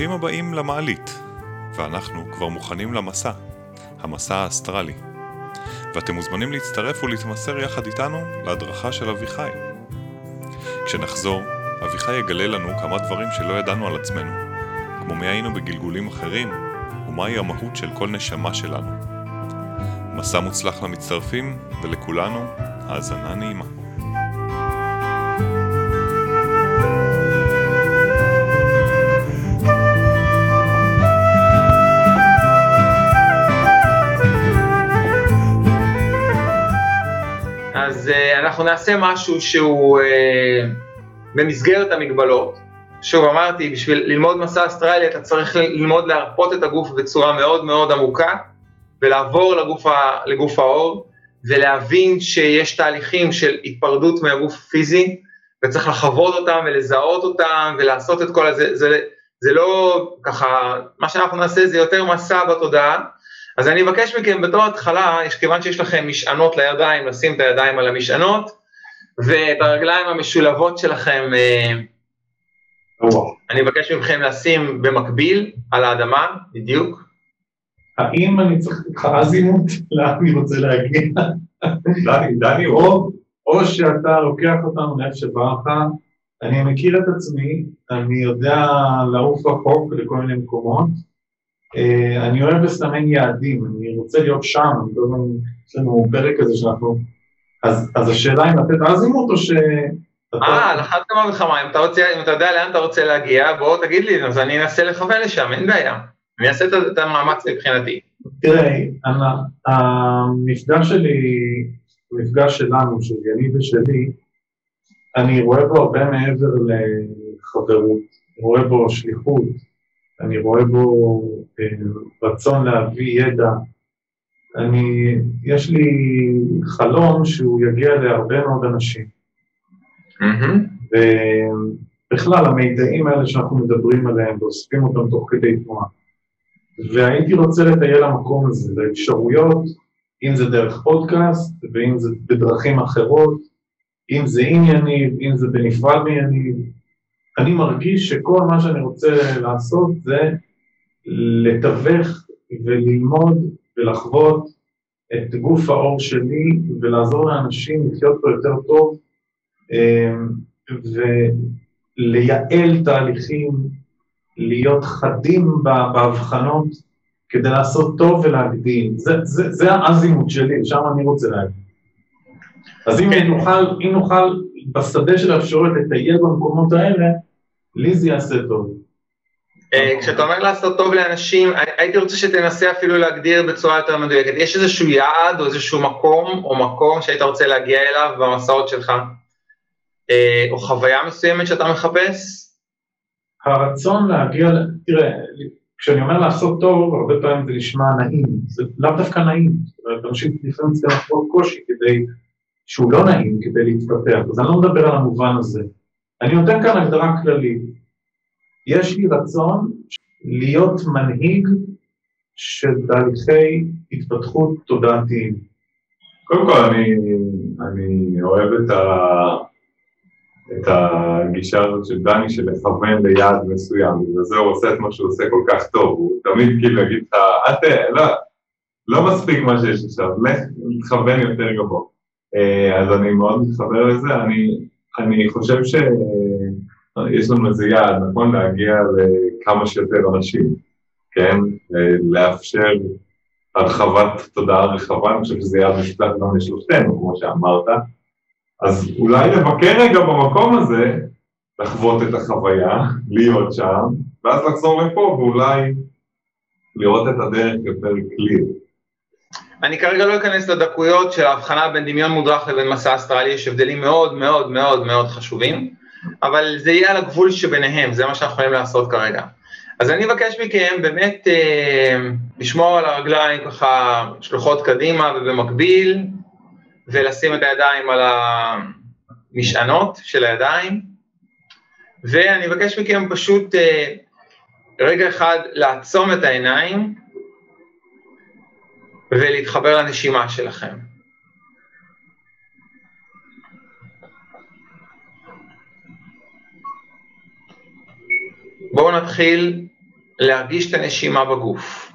ברוכים הבאים למעלית, ואנחנו כבר מוכנים למסע, המסע האסטרלי. ואתם מוזמנים להצטרף ולהתמסר יחד איתנו להדרכה של אביחי. כשנחזור, אביחי יגלה לנו כמה דברים שלא ידענו על עצמנו, כמו מי היינו בגלגולים אחרים, ומהי המהות של כל נשמה שלנו. מסע מוצלח למצטרפים, ולכולנו, האזנה נעימה. אנחנו נעשה משהו שהוא uh, במסגרת המגבלות. שוב אמרתי, בשביל ללמוד מסע אסטרלי אתה צריך ללמוד להרפות את הגוף בצורה מאוד מאוד עמוקה ולעבור לגוף, ה, לגוף האור ולהבין שיש תהליכים של התפרדות מהגוף הפיזי וצריך לחוות אותם ולזהות אותם ולעשות את כל הזה, זה, זה לא ככה, מה שאנחנו נעשה זה יותר מסע בתודעה אז אני אבקש מכם בתור התחלה, יש, כיוון שיש לכם משענות לידיים, לשים את הידיים על המשענות, ואת הרגליים המשולבות שלכם, אה, אני אבקש מכם לשים במקביל על האדמה, בדיוק. האם אני צריך איתך אזימוט? לאן אני רוצה להגיע? דני, דני, או, או שאתה לוקח אותנו לאיפה שבא לך, אני מכיר את עצמי, אני יודע לעוף רחוק לכל מיני מקומות, אני אוהב לסמן יעדים, אני רוצה להיות שם, יש לנו פרק כזה שאנחנו... אז, אז השאלה אם לתת אזימוט או ש... אה, על אחת כמה וכמה, אם אתה, רוצה, אם אתה יודע לאן אתה רוצה להגיע, בוא תגיד לי, אז אני אנסה לכוון לשם, אין בעיה. אני אעשה את המאמץ מבחינתי. תראה, המפגש שלי, המפגש שלנו, של יניב ושלי, אני רואה בו הרבה מעבר לחברות, אני רואה בו שליחות, אני רואה בו אה, רצון להביא ידע. אני, יש לי חלום שהוא יגיע להרבה מאוד אנשים. Mm-hmm. ובכלל, המידעים האלה שאנחנו מדברים עליהם ואוספים אותם תוך כדי תנועה. והייתי רוצה לטייל למקום הזה, לאפשרויות, אם זה דרך פודקאסט, ואם זה בדרכים אחרות, אם זה עם יניב, אם זה בנפרד מיניב, אני מרגיש שכל מה שאני רוצה לעשות זה לתווך וללמוד ולחוות את גוף האור שלי ולעזור לאנשים לחיות פה יותר טוב אמ, ולייעל תהליכים, להיות חדים בהבחנות כדי לעשות טוב ולהקדים. זה, זה, זה האזימות שלי, שם אני רוצה להגיד. אז אם נוכל, אם נוכל בשדה של האפשרויות לטייל במקומות האלה, לי זה יעשה טוב. אה, כשאתה אומר לעשות טוב לאנשים, הייתי רוצה שתנסה אפילו להגדיר בצורה יותר מדויקת. יש איזשהו יעד או איזשהו מקום או מקום שהיית רוצה להגיע אליו במסעות שלך, אה, או חוויה מסוימת שאתה מחפש? הרצון להגיע, תראה, כשאני אומר לעשות טוב, הרבה פעמים זה נשמע נעים, זה לאו דווקא נעים, זאת אומרת, אנשים לפעמים צריכים לחוות קושי כדי, שהוא לא נעים כדי להתפתח, אז אני לא מדבר על המובן הזה. אני נותן כאן הגדרה כללית. יש לי רצון להיות מנהיג של תהליכי התפתחות תודעתיים. קודם כל, אני, אני אוהב את, ה, את הגישה הזאת של דני של לכוון ליעד מסוים, בגלל זה הוא עושה את מה שהוא עושה כל כך טוב, הוא תמיד כאילו יגיד לך, אל לא, לא מספיק מה שיש עכשיו, לך תכוון יותר גבוה. אה, אז אני מאוד מתחבר לזה, אני אני חושב שיש לנו איזה יעד, נכון? להגיע לכמה שיותר אנשים, כן? לאפשר הרחבת תודעה רחבה, אני חושב שזה יעד משותף גם לשלושתנו, כמו שאמרת. אז אולי לבקר רגע במקום הזה, לחוות את החוויה, להיות שם, ואז לחזור לפה ואולי לראות את הדרך יותר קליר. אני כרגע לא אכנס לדקויות של ההבחנה בין דמיון מודרך לבין מסע אסטרלי, יש הבדלים מאוד מאוד מאוד מאוד חשובים, אבל זה יהיה על הגבול שביניהם, זה מה שאנחנו יכולים לעשות כרגע. אז אני אבקש מכם באמת אה, לשמור על הרגליים ככה שלוחות קדימה ובמקביל, ולשים את הידיים על המשענות של הידיים, ואני אבקש מכם פשוט אה, רגע אחד לעצום את העיניים, ולהתחבר לנשימה שלכם. בואו נתחיל להרגיש את הנשימה בגוף.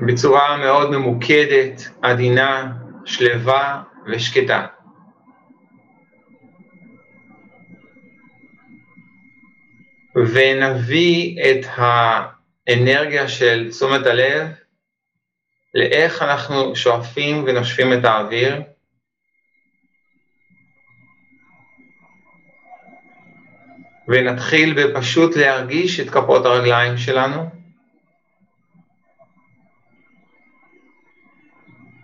בצורה מאוד ממוקדת, עדינה, שלווה ושקטה. ונביא את האנרגיה של תשומת הלב לאיך אנחנו שואפים ונושפים את האוויר. ונתחיל בפשוט להרגיש את כפות הרגליים שלנו.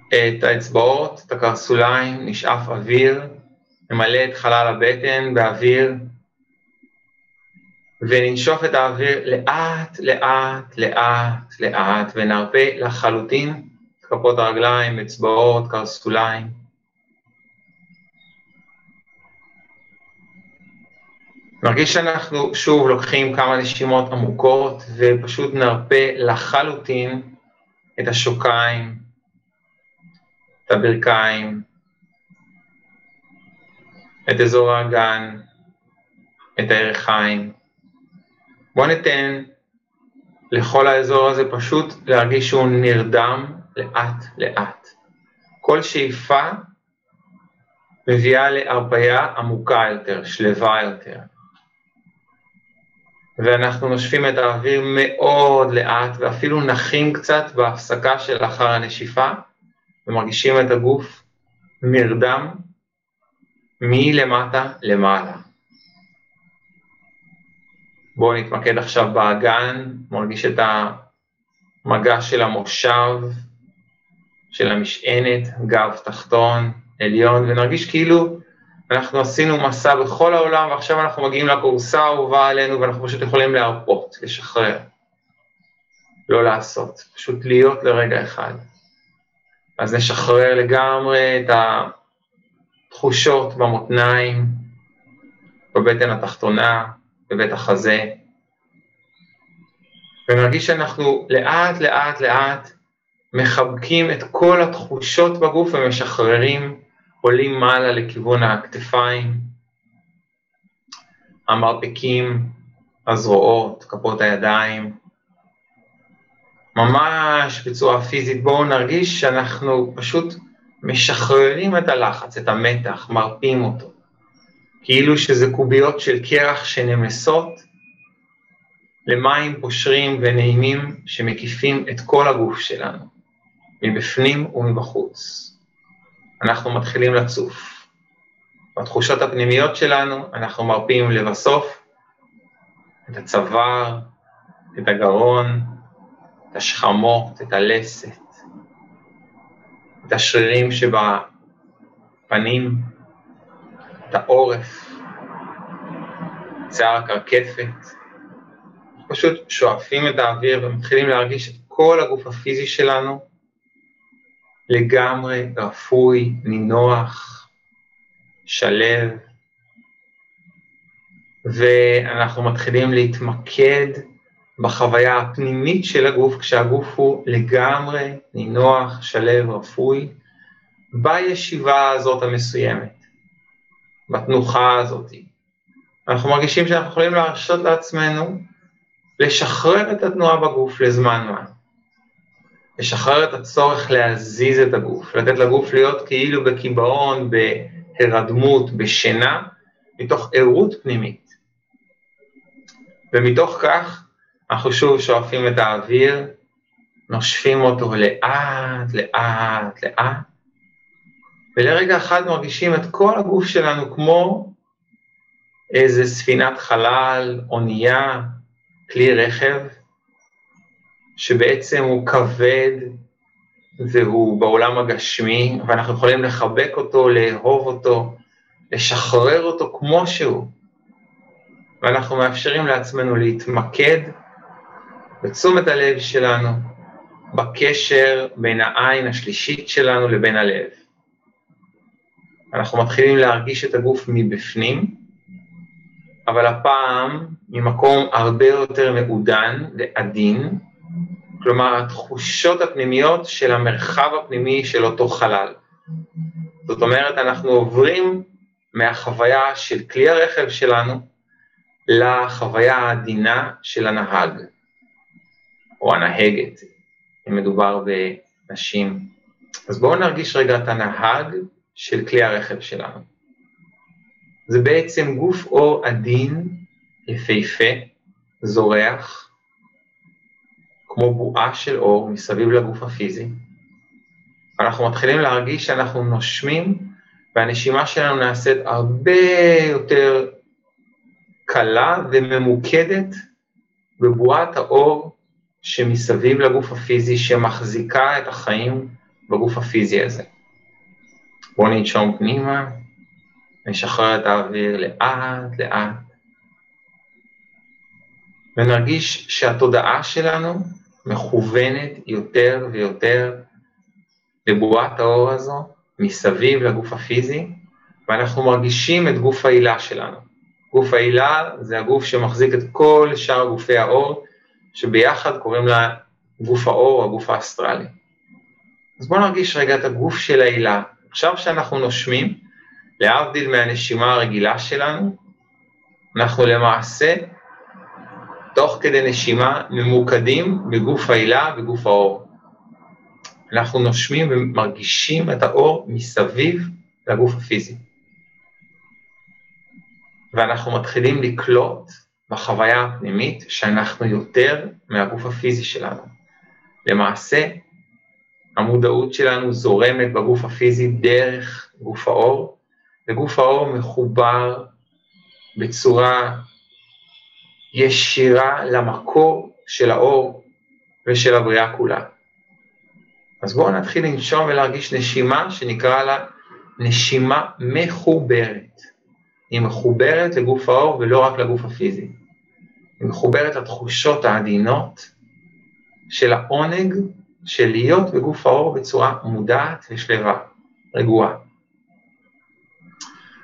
את האצבעות, את הקרסוליים, נשאף אוויר, נמלא את חלל הבטן באוויר, וננשוף את האוויר לאט, לאט, לאט, לאט, ונרפה לחלוטין כפות הרגליים, אצבעות, קרסוליים. נרגיש שאנחנו שוב לוקחים כמה נשימות עמוקות ופשוט נרפה לחלוטין את השוקיים, את הברכיים, את אזור האגן, את הירכיים. בואו ניתן לכל האזור הזה פשוט להרגיש שהוא נרדם לאט לאט. כל שאיפה מביאה להרפאיה עמוקה יותר, שלווה יותר. ואנחנו נושפים את האוויר מאוד לאט ואפילו נחים קצת בהפסקה שלאחר הנשיפה ומרגישים את הגוף נרדם מלמטה למעלה. בואו נתמקד עכשיו באגן, מרגיש את המגע של המושב, של המשענת, גב תחתון, עליון, ונרגיש כאילו אנחנו עשינו מסע בכל העולם ועכשיו אנחנו מגיעים לכורסה האהובה עלינו ואנחנו פשוט יכולים להרפות, לשחרר, לא לעשות, פשוט להיות לרגע אחד. אז נשחרר לגמרי את התחושות במותניים, בבטן התחתונה, בבית החזה, ונרגיש שאנחנו לאט לאט לאט מחבקים את כל התחושות בגוף ומשחררים, עולים מעלה לכיוון הכתפיים, המרפקים, הזרועות, כפות הידיים, ממש בצורה פיזית, בואו נרגיש שאנחנו פשוט משחררים את הלחץ, את המתח, מרפים אותו, כאילו שזה קוביות של קרח שנמסות למים פושרים ונעימים שמקיפים את כל הגוף שלנו, מבפנים ומבחוץ. אנחנו מתחילים לצוף. בתחושות הפנימיות שלנו אנחנו מרפים לבסוף את הצוואר, את הגרון, את השכמות, את הלסת, את השרירים שבפנים, את העורף, שיער הקרקפת. פשוט שואפים את האוויר ומתחילים להרגיש את כל הגוף הפיזי שלנו לגמרי רפוי, נינוח, שלב, ואנחנו מתחילים להתמקד בחוויה הפנימית של הגוף, כשהגוף הוא לגמרי נינוח, שלב, רפוי, בישיבה הזאת המסוימת, בתנוחה הזאת. אנחנו מרגישים שאנחנו יכולים להרשות לעצמנו לשחרר את התנועה בגוף לזמן מה. לשחרר את הצורך להזיז את הגוף, לתת לגוף להיות כאילו בקיבעון, בהרדמות, בשינה, מתוך ערות פנימית. ומתוך כך אנחנו שוב שואפים את האוויר, נושפים אותו לאט, לאט, לאט, ולרגע אחד מרגישים את כל הגוף שלנו כמו איזה ספינת חלל, אונייה, כלי רכב, שבעצם הוא כבד והוא בעולם הגשמי, ואנחנו יכולים לחבק אותו, לאהוב אותו, לשחרר אותו כמו שהוא. ואנחנו מאפשרים לעצמנו להתמקד בתשומת הלב שלנו, בקשר בין העין השלישית שלנו לבין הלב. אנחנו מתחילים להרגיש את הגוף מבפנים, אבל הפעם ממקום הרבה יותר מעודן ועדין, כלומר התחושות הפנימיות של המרחב הפנימי של אותו חלל. זאת אומרת, אנחנו עוברים מהחוויה של כלי הרכב שלנו לחוויה העדינה של הנהג, או הנהגת, אם מדובר בנשים. אז בואו נרגיש רגע את הנהג של כלי הרכב שלנו. זה בעצם גוף אור עדין, יפהפה, זורח, כמו בועה של אור מסביב לגוף הפיזי. אנחנו מתחילים להרגיש שאנחנו נושמים והנשימה שלנו נעשית הרבה יותר קלה וממוקדת בבועת האור שמסביב לגוף הפיזי שמחזיקה את החיים בגוף הפיזי הזה. בואו ננשום פנימה, נשחרר את האוויר לאט לאט, ונרגיש שהתודעה שלנו מכוונת יותר ויותר לבועת האור הזו מסביב לגוף הפיזי, ואנחנו מרגישים את גוף העילה שלנו. גוף העילה זה הגוף שמחזיק את כל שאר גופי האור, שביחד קוראים לה גוף האור או הגוף האסטרלי. אז בואו נרגיש רגע את הגוף של העילה. עכשיו שאנחנו נושמים, להבדיל מהנשימה הרגילה שלנו, אנחנו למעשה, תוך כדי נשימה, ממוקדים בגוף העילה, בגוף האור. אנחנו נושמים ומרגישים את האור מסביב לגוף הפיזי. ואנחנו מתחילים לקלוט בחוויה הפנימית שאנחנו יותר מהגוף הפיזי שלנו. למעשה, המודעות שלנו זורמת בגוף הפיזי דרך גוף האור, וגוף האור מחובר בצורה ישירה למקור של האור ושל הבריאה כולה. אז בואו נתחיל לנשום ולהרגיש נשימה שנקרא לה נשימה מחוברת. היא מחוברת לגוף האור ולא רק לגוף הפיזי. היא מחוברת לתחושות העדינות של העונג של להיות בגוף האור בצורה מודעת ושלווה, רגועה.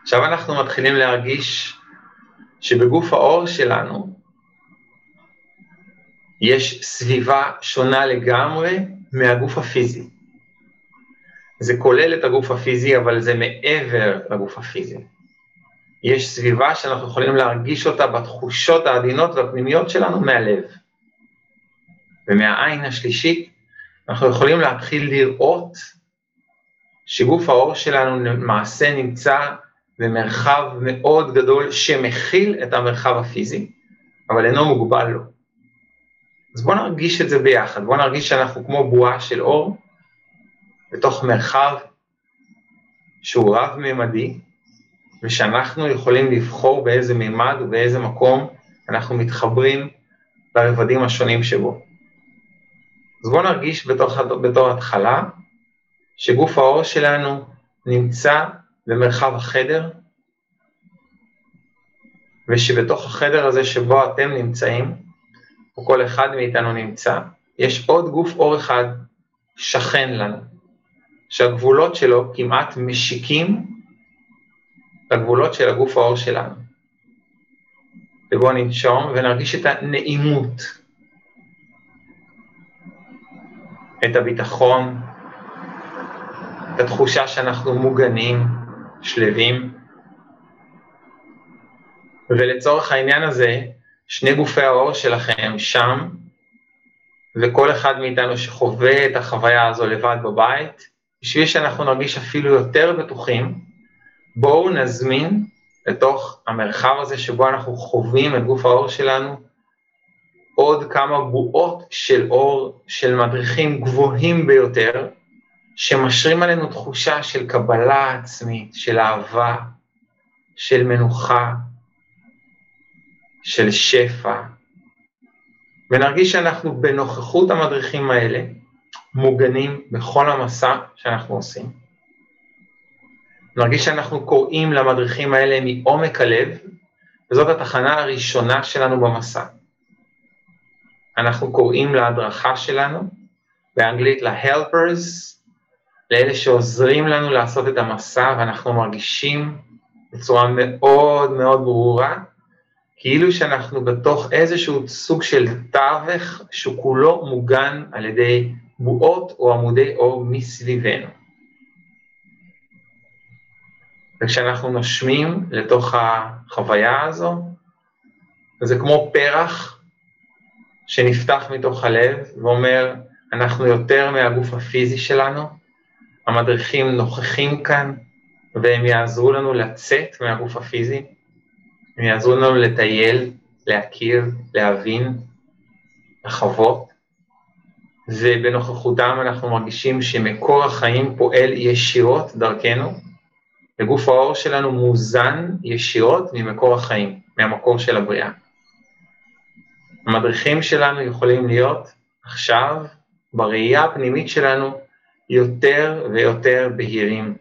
עכשיו אנחנו מתחילים להרגיש שבגוף האור שלנו יש סביבה שונה לגמרי מהגוף הפיזי. זה כולל את הגוף הפיזי, אבל זה מעבר לגוף הפיזי. יש סביבה שאנחנו יכולים להרגיש אותה בתחושות העדינות והפנימיות שלנו מהלב. ומהעין השלישית אנחנו יכולים להתחיל לראות שגוף האור שלנו למעשה נמצא במרחב מאוד גדול שמכיל את המרחב הפיזי, אבל אינו מוגבל לו. אז בואו נרגיש את זה ביחד, בואו נרגיש שאנחנו כמו בועה של אור בתוך מרחב שהוא רב-ממדי, ושאנחנו יכולים לבחור באיזה מימד ובאיזה מקום אנחנו מתחברים לרבדים השונים שבו. אז בואו נרגיש בתוך, בתור התחלה שגוף האור שלנו נמצא במרחב החדר, ושבתוך החדר הזה שבו אתם נמצאים, או כל אחד מאיתנו נמצא, יש עוד גוף אור אחד שכן לנו, שהגבולות שלו כמעט משיקים לגבולות של הגוף האור שלנו. ובואו ננשום ונרגיש את הנעימות, את הביטחון, את התחושה שאנחנו מוגנים, שלווים. ולצורך העניין הזה, שני גופי האור שלכם שם, וכל אחד מאיתנו שחווה את החוויה הזו לבד בבית, בשביל שאנחנו נרגיש אפילו יותר בטוחים, בואו נזמין לתוך המרחב הזה שבו אנחנו חווים את גוף האור שלנו עוד כמה בועות של אור של מדריכים גבוהים ביותר, שמשרים עלינו תחושה של קבלה עצמית, של אהבה, של מנוחה, של שפע, ונרגיש שאנחנו בנוכחות המדריכים האלה מוגנים בכל המסע שאנחנו עושים. נרגיש שאנחנו קוראים למדריכים האלה מעומק הלב, וזאת התחנה הראשונה שלנו במסע. אנחנו קוראים להדרכה שלנו, באנגלית ל-helpers, לאלה שעוזרים לנו לעשות את המסע, ואנחנו מרגישים בצורה מאוד מאוד ברורה כאילו שאנחנו בתוך איזשהו סוג של תווך שהוא כולו מוגן על ידי בועות או עמודי אור מסביבנו. וכשאנחנו נושמים לתוך החוויה הזו, זה כמו פרח שנפתח מתוך הלב ואומר, אנחנו יותר מהגוף הפיזי שלנו, המדריכים נוכחים כאן והם יעזרו לנו לצאת מהגוף הפיזי, הם יעזרו לנו לטייל, להכיר, להבין, לחוות, ובנוכחותם אנחנו מרגישים שמקור החיים פועל ישירות דרכנו, וגוף האור שלנו מוזן ישירות ממקור החיים, מהמקור של הבריאה. המדריכים שלנו יכולים להיות עכשיו, בראייה הפנימית שלנו, יותר ויותר בהירים.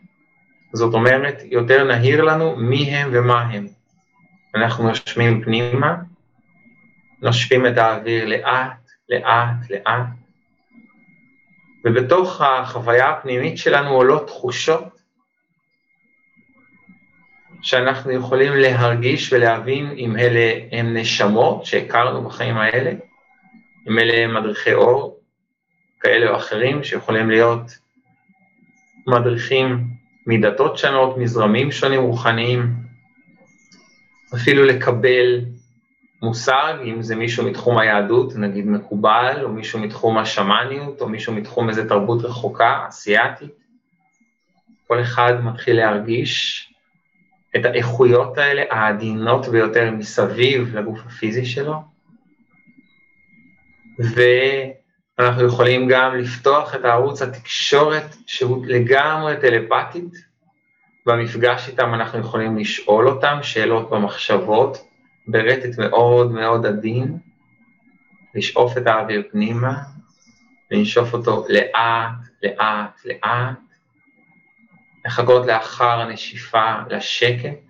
זאת אומרת, יותר נהיר לנו מי הם ומה הם. אנחנו נושמים פנימה, נושפים את האוויר לאט, לאט, לאט, ובתוך החוויה הפנימית שלנו עולות תחושות שאנחנו יכולים להרגיש ולהבין אם אלה הם נשמות שהכרנו בחיים האלה, אם אלה הם מדריכי אור כאלה או אחרים שיכולים להיות מדריכים מדתות שונות, מזרמים שונים רוחניים, אפילו לקבל מושג, אם זה מישהו מתחום היהדות, נגיד מקובל, או מישהו מתחום השמאניות, או מישהו מתחום איזה תרבות רחוקה, אסיאתית. כל אחד מתחיל להרגיש את האיכויות האלה, העדינות ביותר מסביב לגוף הפיזי שלו, ואנחנו יכולים גם לפתוח את הערוץ התקשורת שהוא לגמרי טלפתית, במפגש איתם אנחנו יכולים לשאול אותם שאלות במחשבות, ברטט מאוד מאוד עדין, לשאוף את האוויר פנימה, לנשוף אותו לאט, לאט, לאט, לחכות לאחר הנשיפה לשקט,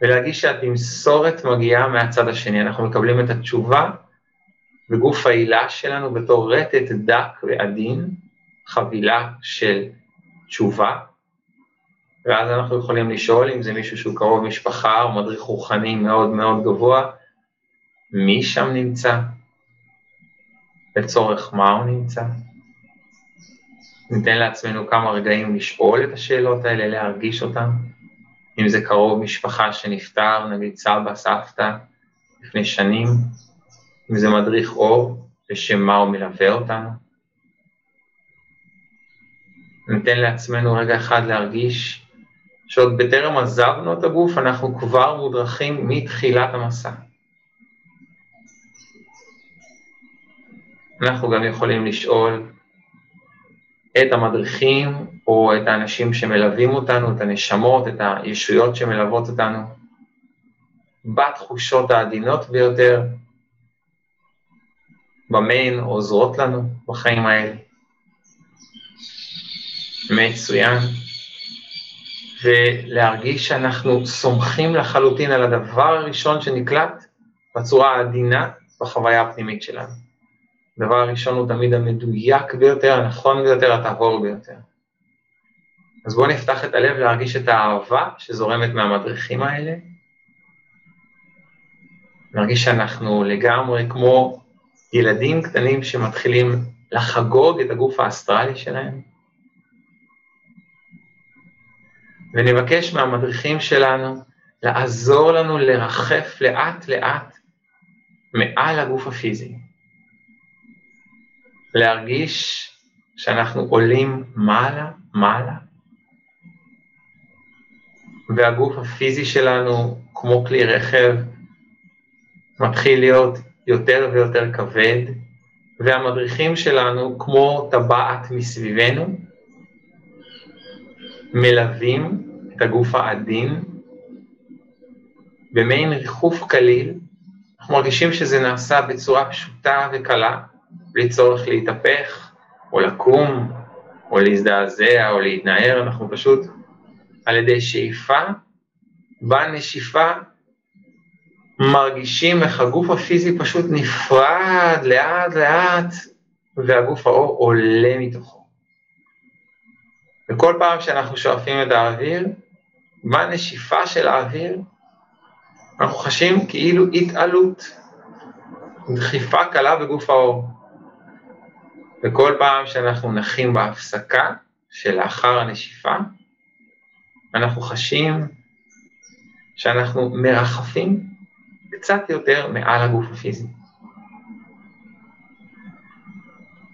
ולהגיש שהתמסורת מגיעה מהצד השני, אנחנו מקבלים את התשובה בגוף העילה שלנו בתור רטט דק ועדין, חבילה של תשובה, ואז אנחנו יכולים לשאול אם זה מישהו שהוא קרוב משפחה או מדריך רוחני מאוד מאוד גבוה, מי שם נמצא? לצורך מה הוא נמצא? ניתן לעצמנו כמה רגעים לשאול את השאלות האלה, להרגיש אותן. אם זה קרוב משפחה שנפטר, נגיד סבא, סבתא, לפני שנים, אם זה מדריך אור, לשם מה הוא מלווה אותנו. ניתן לעצמנו רגע אחד להרגיש שעוד בטרם עזבנו את הגוף, אנחנו כבר מודרכים מתחילת המסע. אנחנו גם יכולים לשאול את המדריכים או את האנשים שמלווים אותנו, את הנשמות, את הישויות שמלוות אותנו, בתחושות העדינות ביותר, במה הן עוזרות לנו בחיים האלה. מצוין. ולהרגיש שאנחנו סומכים לחלוטין על הדבר הראשון שנקלט בצורה העדינה בחוויה הפנימית שלנו. הדבר הראשון הוא תמיד המדויק ביותר, הנכון ביותר, הטהור ביותר. אז בואו נפתח את הלב להרגיש את האהבה שזורמת מהמדריכים האלה. נרגיש שאנחנו לגמרי כמו ילדים קטנים שמתחילים לחגוג את הגוף האסטרלי שלהם. ונבקש מהמדריכים שלנו לעזור לנו לרחף לאט לאט מעל הגוף הפיזי. להרגיש שאנחנו עולים מעלה, מעלה, והגוף הפיזי שלנו, כמו כלי רכב, מתחיל להיות יותר ויותר כבד, והמדריכים שלנו, כמו טבעת מסביבנו, מלווים את הגוף העדין במעין ריחוף קליל, אנחנו מרגישים שזה נעשה בצורה פשוטה וקלה, בלי צורך להתהפך, או לקום, או להזדעזע, או להתנער, אנחנו פשוט על ידי שאיפה, בנשיפה, מרגישים איך הגוף הפיזי פשוט נפרד לאט לאט, והגוף האור עולה מתוכו. וכל פעם שאנחנו שואפים את האוויר, בנשיפה של האוויר, אנחנו חשים כאילו התעלות, דחיפה קלה בגוף האור. וכל פעם שאנחנו נחים בהפסקה שלאחר הנשיפה, אנחנו חשים שאנחנו מרחפים קצת יותר מעל הגוף הפיזי.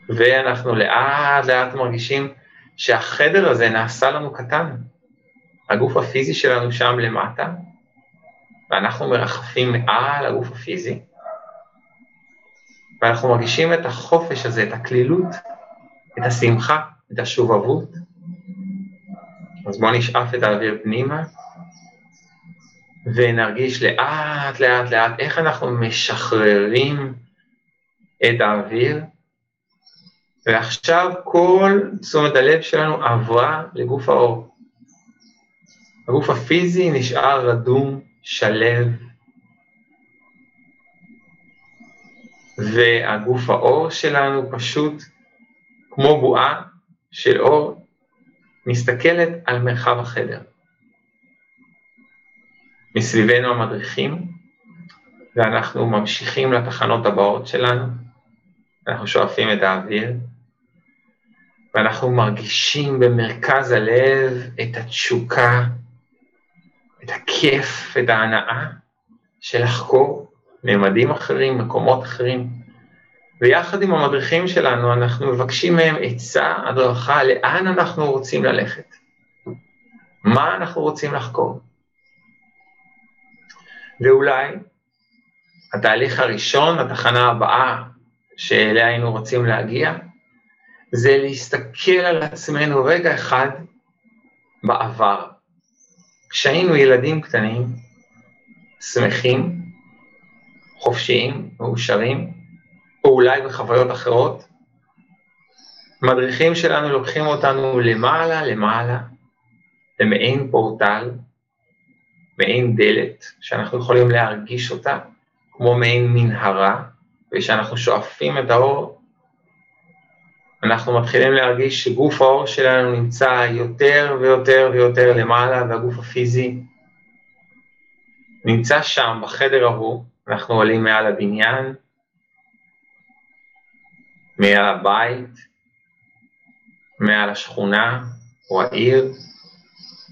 ואנחנו לאט לאט מרגישים שהחדר הזה נעשה לנו קטן. הגוף הפיזי שלנו שם למטה, ואנחנו מרחפים מעל הגוף הפיזי, ואנחנו מרגישים את החופש הזה, את הקלילות, את השמחה, את השובבות. אז בואו נשאף את האוויר פנימה, ונרגיש לאט לאט לאט איך אנחנו משחררים את האוויר, ועכשיו כל תשומת הלב שלנו עברה לגוף האור. הגוף הפיזי נשאר רדום, שלב, והגוף האור שלנו פשוט כמו בועה של אור מסתכלת על מרחב החדר. מסביבנו המדריכים, ואנחנו ממשיכים לתחנות הבאות שלנו, אנחנו שואפים את האוויר, ואנחנו מרגישים במרכז הלב את התשוקה, את הכיף, את ההנאה של לחקור ממדים אחרים, מקומות אחרים. ויחד עם המדריכים שלנו אנחנו מבקשים מהם עצה, הדרכה, לאן אנחנו רוצים ללכת, מה אנחנו רוצים לחקור. ואולי התהליך הראשון, התחנה הבאה שאליה היינו רוצים להגיע, זה להסתכל על עצמנו רגע אחד בעבר. כשהיינו ילדים קטנים, שמחים, חופשיים, מאושרים, או אולי בחוויות אחרות, מדריכים שלנו לוקחים אותנו למעלה למעלה, למעין פורטל, מעין דלת, שאנחנו יכולים להרגיש אותה, כמו מעין מנהרה, ושאנחנו שואפים את האור, אנחנו מתחילים להרגיש שגוף האור שלנו נמצא יותר ויותר ויותר למעלה, והגוף הפיזי נמצא שם, בחדר ההוא, אנחנו עולים מעל הבניין, מעל הבית, מעל השכונה או העיר,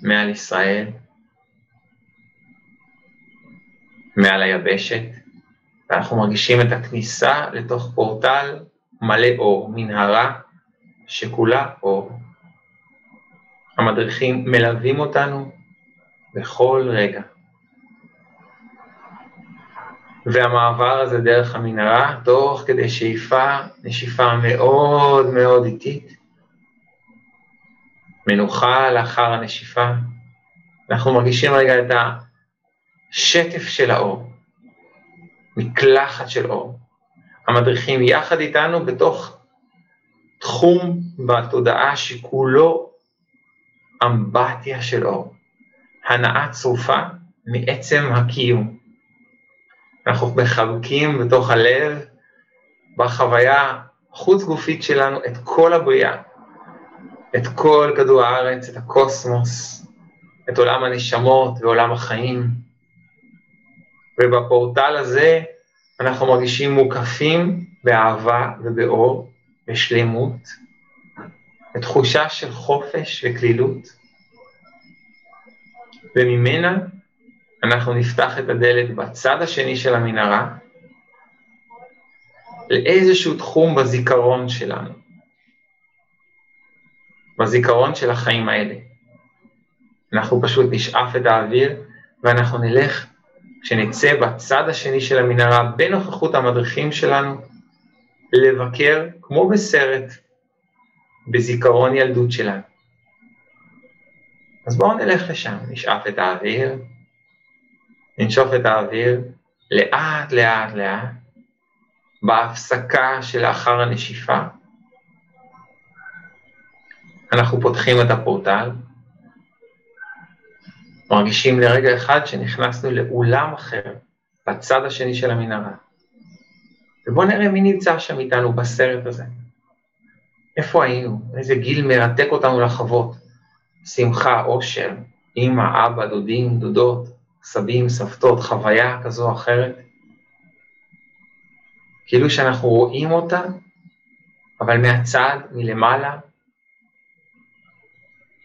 מעל ישראל, מעל היבשת, ואנחנו מרגישים את הכניסה לתוך פורטל מלא אור, מנהרה שכולה אור. המדריכים מלווים אותנו בכל רגע. והמעבר הזה דרך המנהרה, תוך כדי שאיפה, נשיפה מאוד מאוד איטית, מנוחה לאחר הנשיפה, אנחנו מרגישים רגע את השטף של האור, מקלחת של אור. המדריכים יחד איתנו בתוך תחום בתודעה שכולו אמבטיה של אור, הנאה צרופה מעצם הקיום. אנחנו מחבקים בתוך הלב, בחוויה חוץ גופית שלנו, את כל הבריאה, את כל כדור הארץ, את הקוסמוס, את עולם הנשמות ועולם החיים. ובפורטל הזה אנחנו מרגישים מוקפים באהבה ובאור, בשלמות, בתחושה של חופש וכלילות, וממנה אנחנו נפתח את הדלת בצד השני של המנהרה לאיזשהו תחום בזיכרון שלנו, בזיכרון של החיים האלה. אנחנו פשוט נשאף את האוויר ואנחנו נלך, כשנצא בצד השני של המנהרה, בנוכחות המדריכים שלנו, לבקר, כמו בסרט, בזיכרון ילדות שלנו. אז בואו נלך לשם, נשאף את האוויר, ננשוף את האוויר לאט לאט לאט, בהפסקה שלאחר הנשיפה. אנחנו פותחים את הפורטל, מרגישים לרגע אחד שנכנסנו לאולם אחר, בצד השני של המנהרה. ובואו נראה מי נמצא שם איתנו בסרט הזה. איפה היינו? איזה גיל מרתק אותנו לחוות. שמחה, אושר, אמא, אבא, דודים, דודות, סבים, סבתות, חוויה כזו או אחרת. כאילו שאנחנו רואים אותה, אבל מהצד, מלמעלה,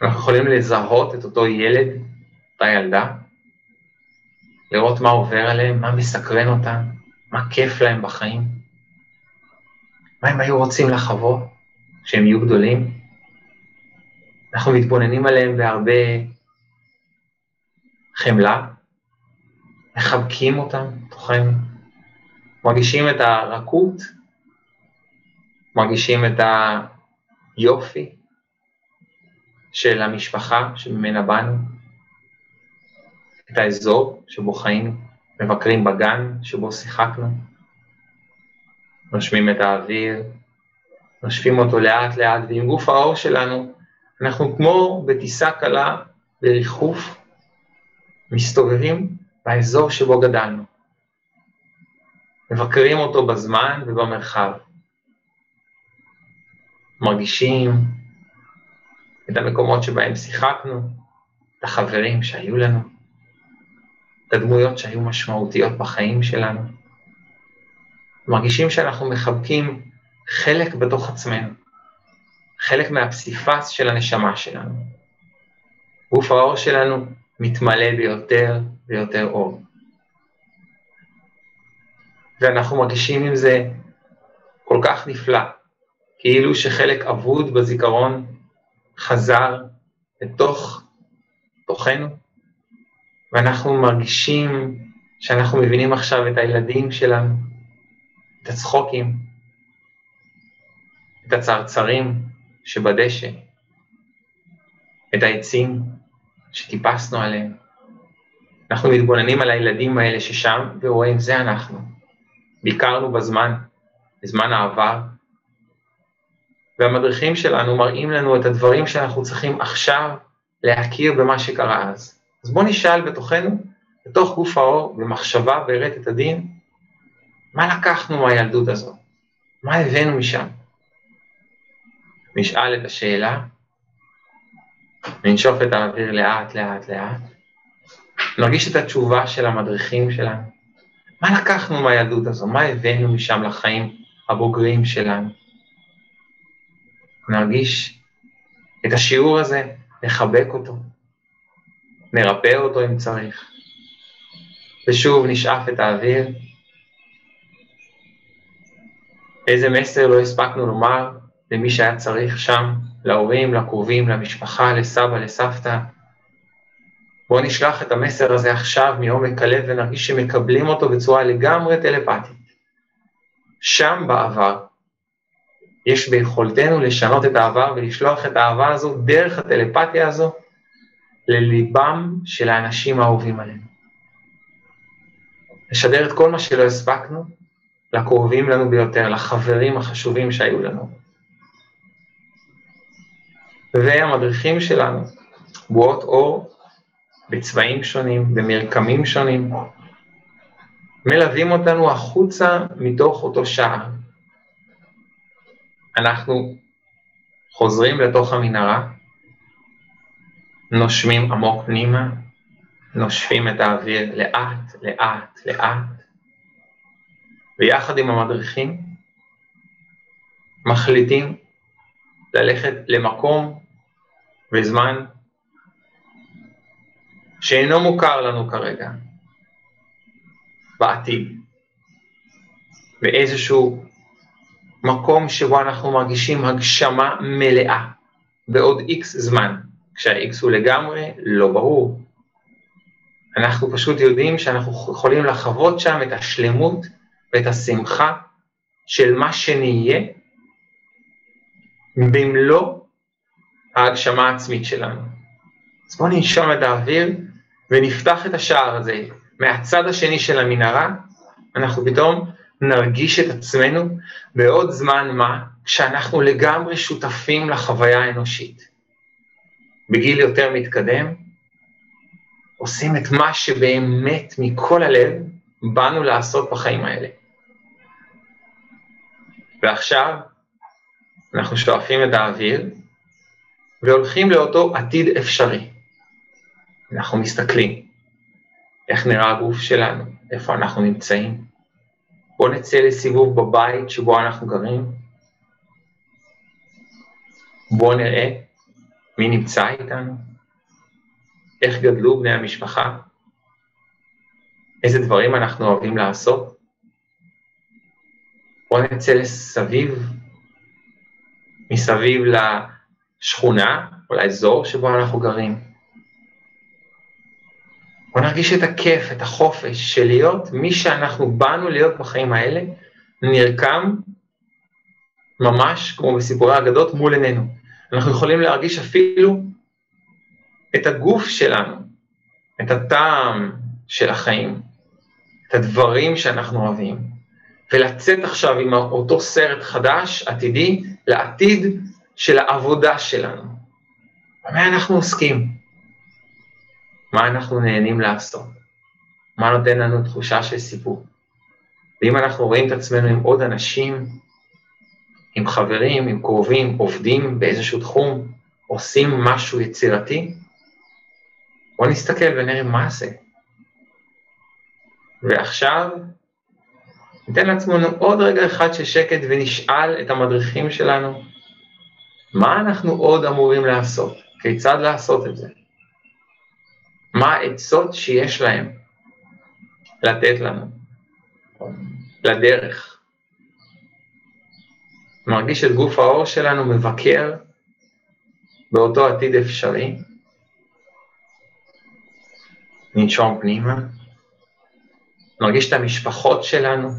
אנחנו יכולים לזהות את אותו ילד, אותה ילדה, לראות מה עובר עליהם, מה מסקרן אותם, מה כיף להם בחיים, מה הם היו רוצים לחוות כשהם יהיו גדולים. אנחנו מתבוננים עליהם בהרבה חמלה, מחבקים אותם תוכנו, מרגישים את הרכות, מרגישים את היופי של המשפחה שממנה באנו, את האזור שבו חיינו, מבקרים בגן שבו שיחקנו, נושמים את האוויר, נושפים אותו לאט לאט, ועם גוף האור שלנו אנחנו כמו בטיסה קלה בריחוף, מסתובבים באזור שבו גדלנו. מבקרים אותו בזמן ובמרחב. מרגישים את המקומות שבהם שיחקנו, את החברים שהיו לנו, את הדמויות שהיו משמעותיות בחיים שלנו. מרגישים שאנחנו מחבקים חלק בתוך עצמנו, חלק מהפסיפס של הנשמה שלנו. גוף האור שלנו מתמלא ביותר ויותר אור. ואנחנו מרגישים עם זה כל כך נפלא, כאילו שחלק אבוד בזיכרון חזר לתוך תוכנו, ואנחנו מרגישים שאנחנו מבינים עכשיו את הילדים שלנו, את הצחוקים, את הצרצרים שבדשא, את העצים שטיפסנו עליהם. אנחנו מתבוננים על הילדים האלה ששם ורואים, זה אנחנו. ביקרנו בזמן, בזמן העבר, והמדריכים שלנו מראים לנו את הדברים שאנחנו צריכים עכשיו להכיר במה שקרה אז. אז בואו נשאל בתוכנו, בתוך גוף האור, במחשבה ברטט הדין, מה לקחנו מהילדות הזו? מה הבאנו משם? נשאל את השאלה, ננשוף את האוויר לאט לאט לאט, נרגיש את התשובה של המדריכים שלנו. מה לקחנו מהילדות הזו? מה הבאנו משם לחיים הבוגרים שלנו? נרגיש את השיעור הזה, נחבק אותו, נרפא אותו אם צריך. ושוב נשאף את האוויר. איזה מסר לא הספקנו לומר למי שהיה צריך שם, להורים, לקרובים, למשפחה, לסבא, לסבתא. בואו נשלח את המסר הזה עכשיו מעומק הלב ונרגיש שמקבלים אותו בצורה לגמרי טלפתית. שם בעבר, יש ביכולתנו לשנות את העבר ולשלוח את האהבה הזו דרך הטלפתיה הזו לליבם של האנשים האהובים עלינו. לשדר את כל מה שלא הספקנו לקרובים לנו ביותר, לחברים החשובים שהיו לנו. והמדריכים שלנו, בועות אור בצבעים שונים, במרקמים שונים, מלווים אותנו החוצה מתוך אותו שער. אנחנו חוזרים לתוך המנהרה, נושמים עמוק פנימה, נושפים את האוויר לאט, לאט, לאט, ויחד עם המדריכים מחליטים ללכת למקום וזמן שאינו מוכר לנו כרגע, בעתיד, באיזשהו מקום שבו אנחנו מרגישים הגשמה מלאה. בעוד איקס זמן, כשהאיקס הוא לגמרי לא ברור. אנחנו פשוט יודעים שאנחנו יכולים לחוות שם את השלמות ואת השמחה של מה שנהיה במלוא ההגשמה העצמית שלנו. אז בואו ננשום את האוויר ונפתח את השער הזה. מהצד השני של המנהרה, אנחנו פתאום נרגיש את עצמנו בעוד זמן מה, כשאנחנו לגמרי שותפים לחוויה האנושית. בגיל יותר מתקדם, עושים את מה שבאמת מכל הלב באנו לעשות בחיים האלה. ועכשיו אנחנו שואפים את האוויר והולכים לאותו עתיד אפשרי. אנחנו מסתכלים, איך נראה הגוף שלנו, איפה אנחנו נמצאים. בואו נצא לסיבוב בבית שבו אנחנו גרים. בואו נראה מי נמצא איתנו, איך גדלו בני המשפחה. איזה דברים אנחנו אוהבים לעשות. בואו נצא לסביב, מסביב לשכונה או לאזור שבו אנחנו גרים. בואו נרגיש את הכיף, את החופש של להיות מי שאנחנו באנו להיות בחיים האלה, נרקם ממש כמו בסיפורי האגדות מול עינינו. אנחנו יכולים להרגיש אפילו את הגוף שלנו, את הטעם של החיים, את הדברים שאנחנו אוהבים, ולצאת עכשיו עם אותו סרט חדש, עתידי, לעתיד של העבודה שלנו. במה אנחנו עוסקים? מה אנחנו נהנים לעשות? מה נותן לנו תחושה של סיפור? ואם אנחנו רואים את עצמנו עם עוד אנשים, עם חברים, עם קרובים, עובדים באיזשהו תחום, עושים משהו יצירתי, בואו נסתכל ונראה מה זה. ועכשיו ניתן לעצמנו עוד רגע אחד של שקט ונשאל את המדריכים שלנו, מה אנחנו עוד אמורים לעשות? כיצד לעשות את זה? מה העצות שיש להם לתת לנו, לדרך. מרגיש את גוף האור שלנו מבקר באותו עתיד אפשרי. ננשום פנימה, נרגיש את המשפחות שלנו,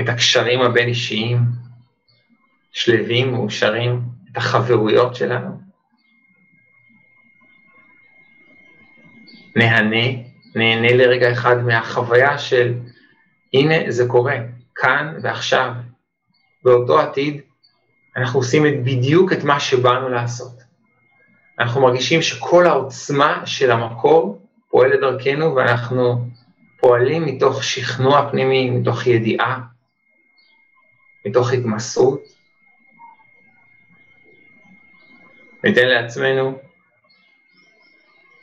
את הקשרים הבין-אישיים, שלווים, מאושרים, את החברויות שלנו. נהנה, נהנה לרגע אחד מהחוויה של הנה זה קורה, כאן ועכשיו, באותו עתיד, אנחנו עושים את בדיוק את מה שבאנו לעשות. אנחנו מרגישים שכל העוצמה של המקור פועלת דרכנו ואנחנו פועלים מתוך שכנוע פנימי, מתוך ידיעה, מתוך התמסרות. ניתן לעצמנו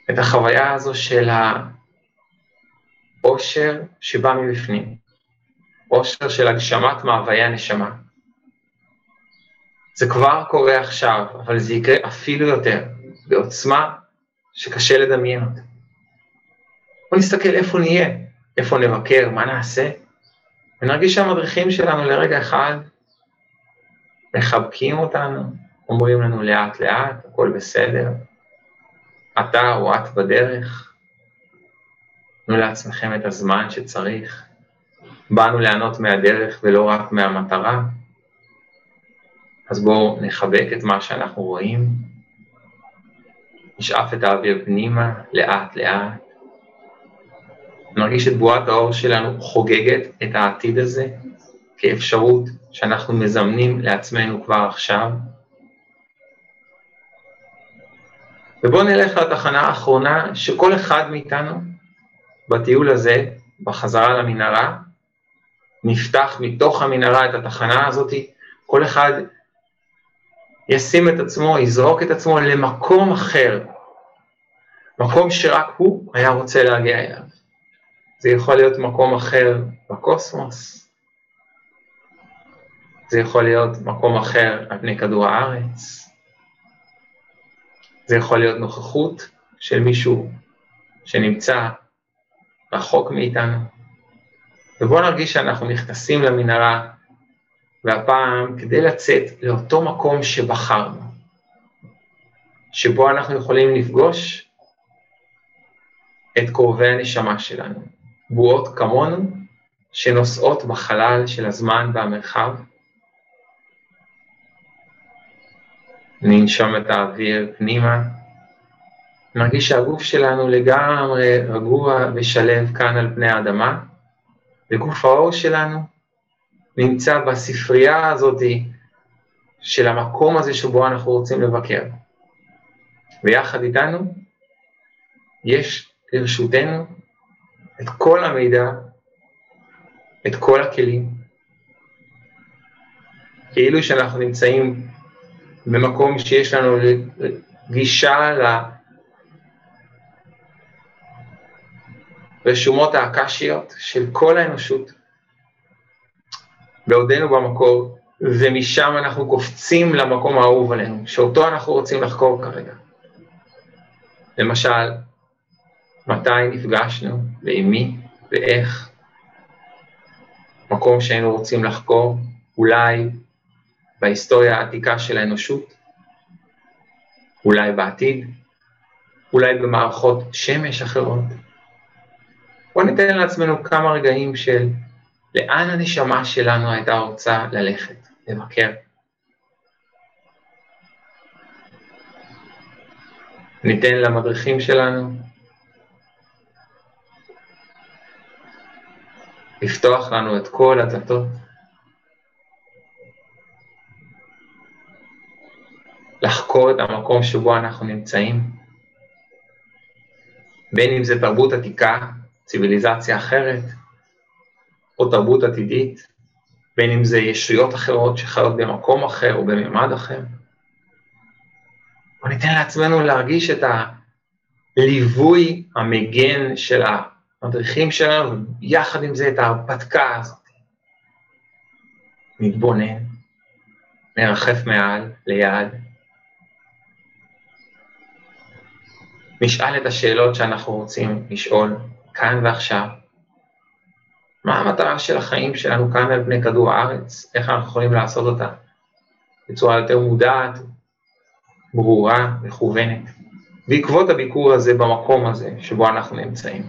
את החוויה הזו של העושר שבא מבפנים, עושר של הגשמת מאוויי הנשמה. זה כבר קורה עכשיו, אבל זה יקרה אפילו יותר, בעוצמה שקשה לדמיין אותה. בואו נסתכל איפה נהיה, איפה נבקר, מה נעשה, ונרגיש שהמדריכים שלנו לרגע אחד מחבקים אותנו, אומרים לנו לאט לאט, הכל בסדר, אתה או את בדרך, תנו לעצמכם את הזמן שצריך. באנו ליהנות מהדרך ולא רק מהמטרה, אז בואו נחבק את מה שאנחנו רואים, נשאף את האוויר פנימה, לאט לאט. נרגיש את בועת האור שלנו חוגגת את העתיד הזה כאפשרות שאנחנו מזמנים לעצמנו כבר עכשיו. ובואו נלך לתחנה האחרונה שכל אחד מאיתנו בטיול הזה, בחזרה למנהרה, נפתח מתוך המנהרה את התחנה הזאת, כל אחד ישים את עצמו, יזרוק את עצמו למקום אחר, מקום שרק הוא היה רוצה להגיע אליו. זה יכול להיות מקום אחר בקוסמוס, זה יכול להיות מקום אחר על פני כדור הארץ, זה יכול להיות נוכחות של מישהו שנמצא רחוק מאיתנו. ובואו נרגיש שאנחנו נכנסים למנהרה, והפעם כדי לצאת לאותו מקום שבחרנו, שבו אנחנו יכולים לפגוש את קרובי הנשמה שלנו, בועות כמונו שנוסעות בחלל של הזמן והמרחב, ננשום את האוויר פנימה, נרגיש שהגוף שלנו לגמרי רגוע ושלב כאן על פני האדמה, וגוף האור שלנו נמצא בספרייה הזאת של המקום הזה שבו אנחנו רוצים לבקר. ויחד איתנו יש לרשותנו את כל המידע, את כל הכלים, כאילו שאנחנו נמצאים במקום שיש לנו גישה לרשומות האקשיות של כל האנושות, בעודנו במקור, ומשם אנחנו קופצים למקום האהוב עלינו, שאותו אנחנו רוצים לחקור כרגע. למשל, מתי נפגשנו ועם מי, ואיך, מקום שהיינו רוצים לחקור, אולי בהיסטוריה העתיקה של האנושות, אולי בעתיד, אולי במערכות שמש אחרות. בואו ניתן לעצמנו כמה רגעים של לאן הנשמה שלנו הייתה רוצה ללכת, לבקר. ניתן למדריכים שלנו לפתוח לנו את כל הדלתות. לחקור את המקום שבו אנחנו נמצאים, בין אם זה תרבות עתיקה, ציוויליזציה אחרת, או תרבות עתידית, בין אם זה ישויות אחרות שחיות במקום אחר או בממד אחר. בוא ניתן לעצמנו להרגיש את הליווי המגן של המדריכים שלנו, ויחד עם זה את ההרפתקה הזאת. נתבונן, נרחף מעל, ליד, נשאל את השאלות שאנחנו רוצים לשאול כאן ועכשיו. מה המטרה של החיים שלנו כאן על פני כדור הארץ? איך אנחנו יכולים לעשות אותה בצורה יותר מודעת, ברורה, מכוונת, בעקבות הביקור הזה במקום הזה שבו אנחנו נמצאים.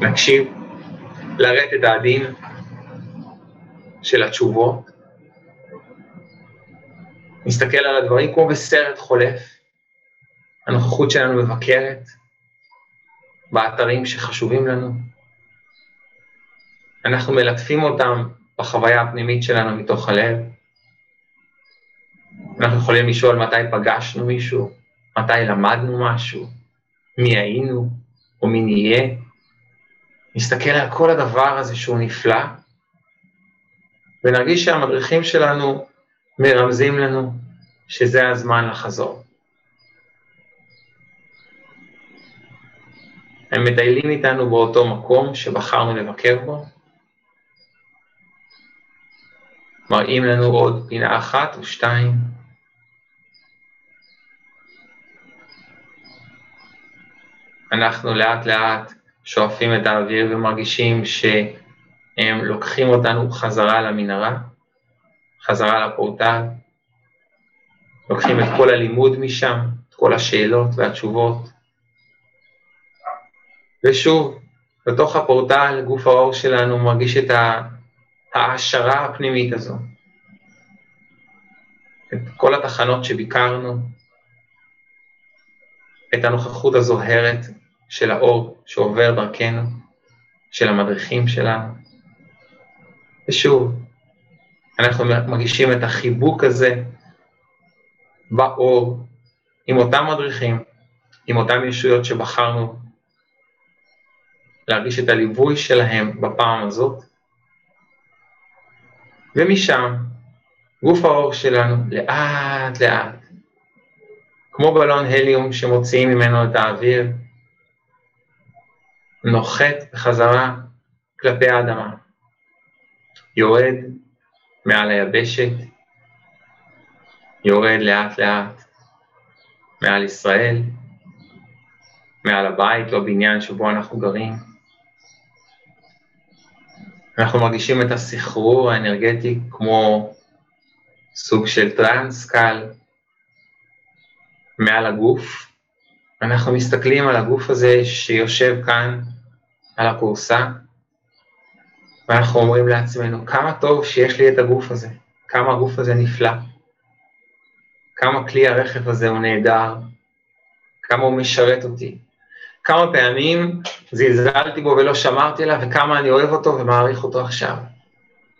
נקשיב לרטט העדין של התשובות, נסתכל על הדברים כמו בסרט חולף, הנוכחות שלנו מבקרת באתרים שחשובים לנו, אנחנו מלטפים אותם בחוויה הפנימית שלנו מתוך הלב, אנחנו יכולים לשאול מתי פגשנו מישהו, מתי למדנו משהו, מי היינו או מי נהיה, נסתכל על כל הדבר הזה שהוא נפלא, ונרגיש שהמדריכים שלנו מרמזים לנו שזה הזמן לחזור. הם מטיילים איתנו באותו מקום שבחרנו לבקר בו, מראים לנו עוד פינה אחת או שתיים, אנחנו לאט לאט שואפים את האוויר ומרגישים שהם לוקחים אותנו חזרה למנהרה, חזרה לפורטל, לוקחים את כל הלימוד משם, את כל השאלות והתשובות. ושוב, בתוך הפורטל, גוף האור שלנו מרגיש את ההעשרה הפנימית הזו. את כל התחנות שביקרנו, את הנוכחות הזוהרת של האור שעובר דרכנו, של המדריכים שלנו. ושוב, אנחנו מרגישים את החיבוק הזה באור, עם אותם מדריכים, עם אותם ישויות שבחרנו להרגיש את הליווי שלהם בפעם הזאת, ומשם גוף האור שלנו לאט לאט, כמו בלון הליום שמוציאים ממנו את האוויר, נוחת בחזרה כלפי האדמה, יורד מעל היבשת, יורד לאט לאט מעל ישראל, מעל הבית או בניין שבו אנחנו גרים. אנחנו מרגישים את הסחרור האנרגטי כמו סוג של טרנס קל מעל הגוף. אנחנו מסתכלים על הגוף הזה שיושב כאן על הכורסה, ואנחנו אומרים לעצמנו, כמה טוב שיש לי את הגוף הזה, כמה הגוף הזה נפלא. כמה כלי הרכב הזה הוא נהדר, כמה הוא משרת אותי, כמה פעמים זלזלתי בו ולא שמרתי עליו, וכמה אני אוהב אותו ומעריך אותו עכשיו,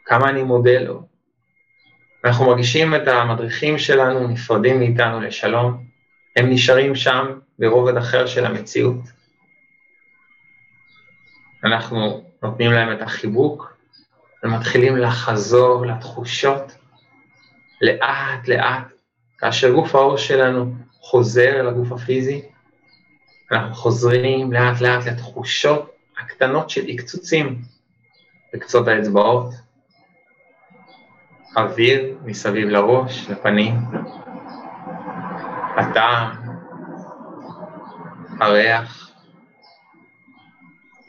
כמה אני מודה לו. אנחנו מרגישים את המדריכים שלנו נפרדים מאיתנו לשלום, הם נשארים שם ברובד אחר של המציאות. אנחנו נותנים להם את החיבוק ומתחילים לחזור לתחושות לאט לאט. כאשר גוף האור שלנו חוזר אל הגוף הפיזי, אנחנו חוזרים לאט לאט לתחושות הקטנות של עקצוצים בקצות האצבעות, אוויר מסביב לראש, לפנים, הטעם, הריח,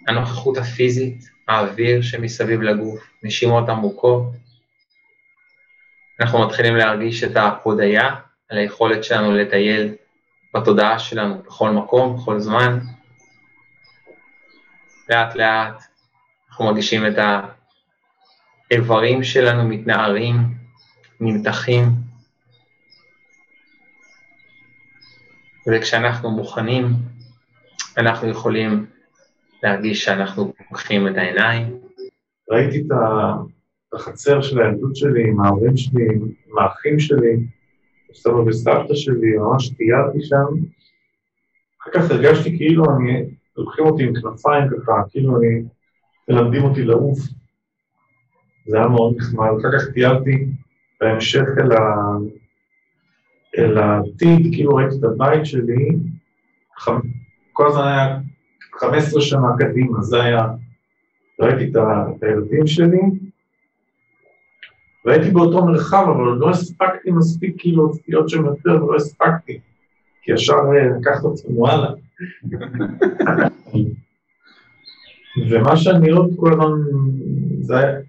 הנוכחות הפיזית, האוויר שמסביב לגוף, נשימות עמוקות. אנחנו מתחילים להרגיש את ההודיה על היכולת שלנו לטייל בתודעה שלנו בכל מקום, בכל זמן. לאט לאט אנחנו מרגישים את האיברים שלנו מתנערים, נמתחים, וכשאנחנו מוכנים, אנחנו יכולים להרגיש שאנחנו פוקחים את העיניים. ראיתי את החצר של הילדות שלי עם ההורים שלי, עם האחים שלי, סבא וסבתא שלי, ממש טיילתי שם. אחר כך הרגשתי כאילו אני, לוקחים אותי עם כנפיים ככה, כאילו אני, מלמדים אותי לעוף. זה היה מאוד נחמד. אחר כך טיילתי בהמשך אל, ה... אל העתיד, כאילו ראיתי את הבית שלי. כל הזמן היה 15 שנה קדימה, זה היה, ראיתי את, הילדים שלי, והייתי באותו מרחב, אבל לא הספקתי מספיק כאילו להיות שם יותר, ולא הספקתי, כי ישר לקחת אותנו הלאה. ומה שאני עוד כל הזמן, זה היה,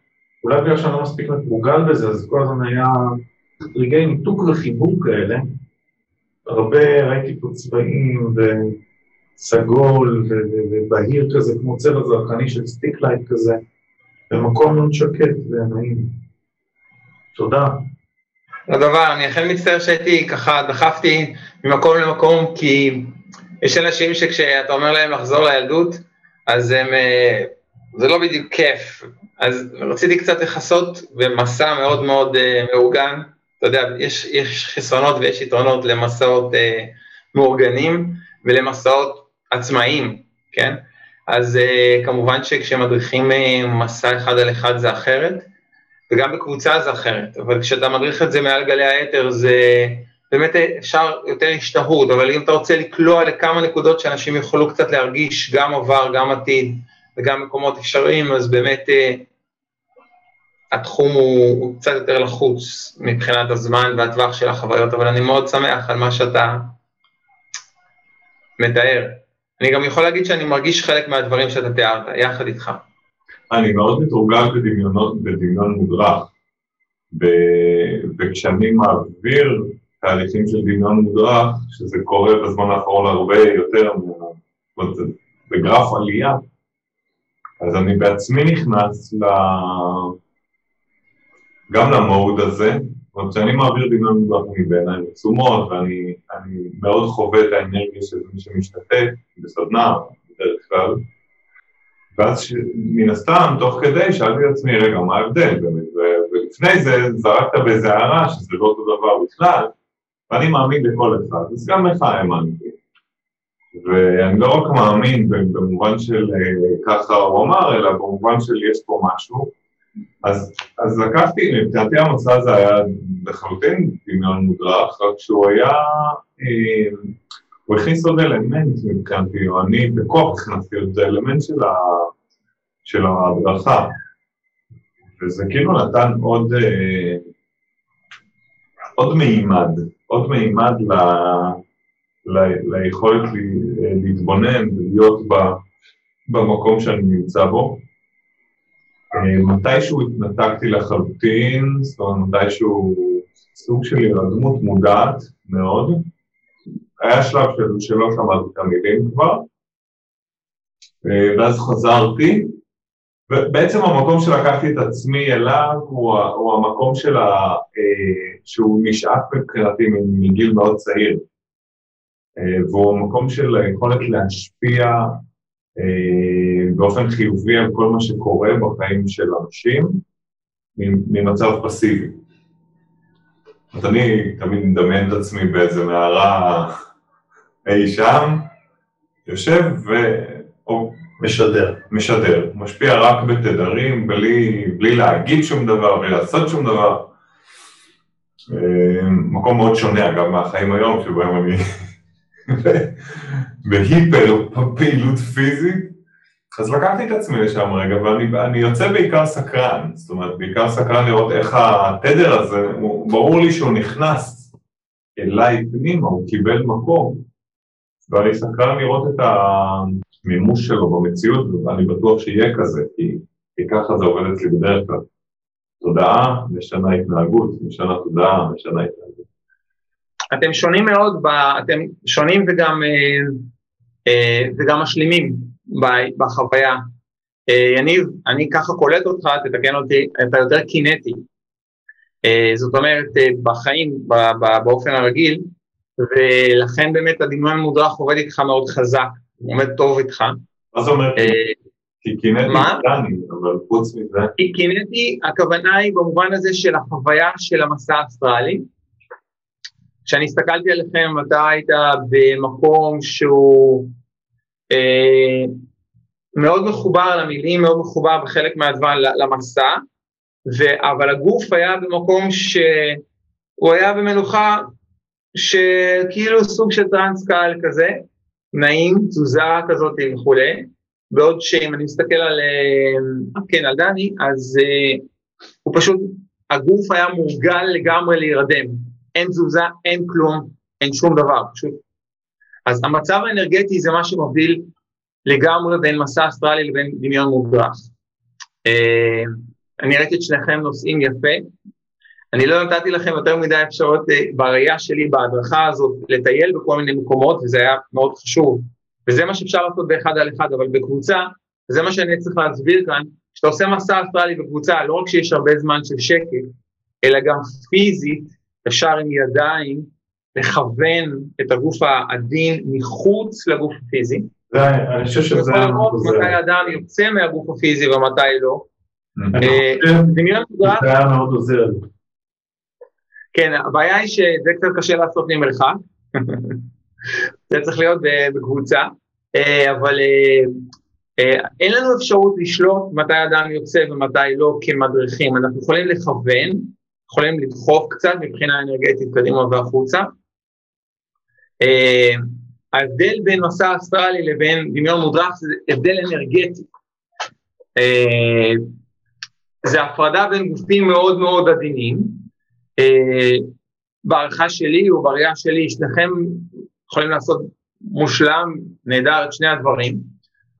אולי בגלל שאני לא מספיק מתורגל בזה, אז כל הזמן היה רגעי ניתוק וחיבור כאלה. הרבה, ראיתי פה צבעים וסגול ובהיר כזה, כמו צבע זרחני של סטיקלייט כזה, במקום מאוד שקט ונעים. תודה. אותו דבר, אני אכן מצטער שהייתי ככה, דחפתי ממקום למקום, כי יש אנשים שכשאתה אומר להם לחזור לילדות, אז הם, אה, זה לא בדיוק כיף. אז רציתי קצת לכסות במסע מאוד מאוד uh, מאורגן. אתה יודע, יש, יש חסרונות ויש יתרונות למסעות uh, מאורגנים ולמסעות עצמאיים, כן? אז uh, כמובן שכשמדריכים uh, מסע אחד על אחד זה אחרת. וגם בקבוצה זה אחרת, אבל כשאתה מדריך את זה מעל גלי האתר זה באמת אפשר יותר השתהות, אבל אם אתה רוצה לקלוע לכמה נקודות שאנשים יוכלו קצת להרגיש גם עבר, גם עתיד וגם מקומות אפשריים, אז באמת אה, התחום הוא, הוא קצת יותר לחוץ מבחינת הזמן והטווח של החוויות, אבל אני מאוד שמח על מה שאתה מתאר. אני גם יכול להגיד שאני מרגיש חלק מהדברים שאתה תיארת, יחד איתך. אני מאוד מתורגל בדמיון מודרך, ב... וכשאני מעביר תהליכים של דמיון מודרך, שזה קורה בזמן האחרון הרבה יותר, בגרף עלייה, אז אני בעצמי נכנס ל... גם למוד הזה, אומרת כשאני מעביר מודרך אני בעיניים עצומות ואני מאוד חווה את האנרגיה של מי שמשתתף בסדנה בדרך כלל, ואז מן הסתם, תוך כדי, שאלתי את עצמי, רגע, מה ההבדל באמת? ולפני זה זרקת באיזה הערה שזה לא אותו דבר בכלל, ואני מאמין לכל אחד, אז גם לך האמנתי. ואני לא רק מאמין במובן של אה, ככה הוא אמר, אלא במובן של יש פה משהו. אז, אז לקחתי, מבחינתי המסע הזה היה לחלוטין דמיון מודרך, רק שהוא היה, אה, הוא הכניס עוד אלמנט מבחינתי, או אני בכוח הכנסתי עוד אלמנט של, ה, של ההדרכה, וזה כאילו נתן עוד, אה, עוד מימד, עוד מימד ל, ל, ליכולת להתבונן ולהיות במקום שאני נמצא בו. אה, מתישהו התנתקתי לחלוטין, זאת אומרת מתישהו סוג של הירדמות מודעת מאוד, היה שלב של, שלא שמעתי את המילים כבר, אה, ואז חזרתי, ובעצם המקום שלקחתי את עצמי אליו הוא, הוא המקום של ה, אה, שהוא נשאף מבחינתי מגיל מאוד צעיר, והוא המקום של היכולת להשפיע באופן חיובי על כל מה שקורה בחיים של אנשים ממצב פסיבי. אז אני תמיד מדמיין את עצמי באיזה מערה אי שם, יושב ו... או משדר. משדר, משפיע רק בתדרים, בלי, בלי להגיד שום דבר, בלי לעשות שום דבר. אה, מקום מאוד שונה אגב מהחיים היום, שבהם אני בהיפר פעילות פיזית, אז לקחתי את עצמי לשם רגע, ואני יוצא בעיקר סקרן, זאת אומרת, בעיקר סקרן לראות איך התדר הזה, הוא, ברור לי שהוא נכנס אליי פנימה, הוא קיבל מקום, ואני סקרן לראות את, המימוש שלו במציאות, ואני בטוח שיהיה כזה, כי, כי ככה זה עובד אצלי בדרך כלל. תודעה משנה התנהגות, משנה תודעה, משנה התנהגות. אתם שונים מאוד, ב, אתם שונים וגם, אה, אה, וגם משלימים בחוויה. אה, יניב, אני ככה קולט אותך, תתקן אותי, אתה יותר קינטי. זאת אומרת, בחיים, באופן הרגיל, ולכן באמת הדמיון מודרך עובד איתך מאוד חזק, הוא עומד טוב איתך. מה זה אומר? כי קינטי דני, אבל חוץ מזה... כי קינטי, הכוונה היא במובן הזה של החוויה של המסע האסטרלי. כשאני הסתכלתי עליכם, אתה היית במקום שהוא אה, מאוד מחובר למילים, מאוד מחובר בחלק מהזמן למסע, ו, אבל הגוף היה במקום שהוא היה במנוחה שכאילו סוג של טרנס קהל כזה, נעים, תזוזה כזאת וכולי, בעוד שאם אני מסתכל על, אה, כן, על דני, אז uh, הוא פשוט, הגוף היה מורגל לגמרי להירדם, אין תזוזה, אין כלום, אין שום דבר, פשוט. אז המצב האנרגטי זה מה שמוביל לגמרי בין מסע אסטרלי לבין דמיון מודרך. Uh, אני ראיתי את שניכם נושאים יפה, אני לא נתתי לכם יותר מדי אפשרות uh, בראייה שלי בהדרכה הזאת לטייל בכל מיני מקומות, וזה היה מאוד חשוב. וזה מה שאפשר לעשות באחד על אחד, אבל בקבוצה, וזה מה שאני צריך להסביר כאן, כשאתה עושה מסע אסטרלי בקבוצה, לא רק שיש הרבה זמן של שקט, אלא גם פיזית, אפשר עם ידיים לכוון את הגוף העדין מחוץ לגוף הפיזי. אני חושב שזה היה מאוד עוזר. מתי אדם יוצא מהגוף הפיזי ומתי לא. אני אה, שזה היה מאוד עוזר. כן, הבעיה היא שזה קצת קשה לעשות ממרחק. זה צריך להיות בקבוצה, אה, אבל אה, אין לנו אפשרות לשלוט מתי אדם יוצא ומתי לא כמדריכים, אנחנו יכולים לכוון, יכולים לדחוף קצת מבחינה אנרגטית קדימה והחוצה. ההבדל בין מסע אסטרלי לבין דמיון מודרך זה הבדל אנרגטי. זה הפרדה בין גופים מאוד מאוד עדינים. בהערכה שלי או בראייה שלי, שניכם יכולים לעשות מושלם, נהדר את שני הדברים,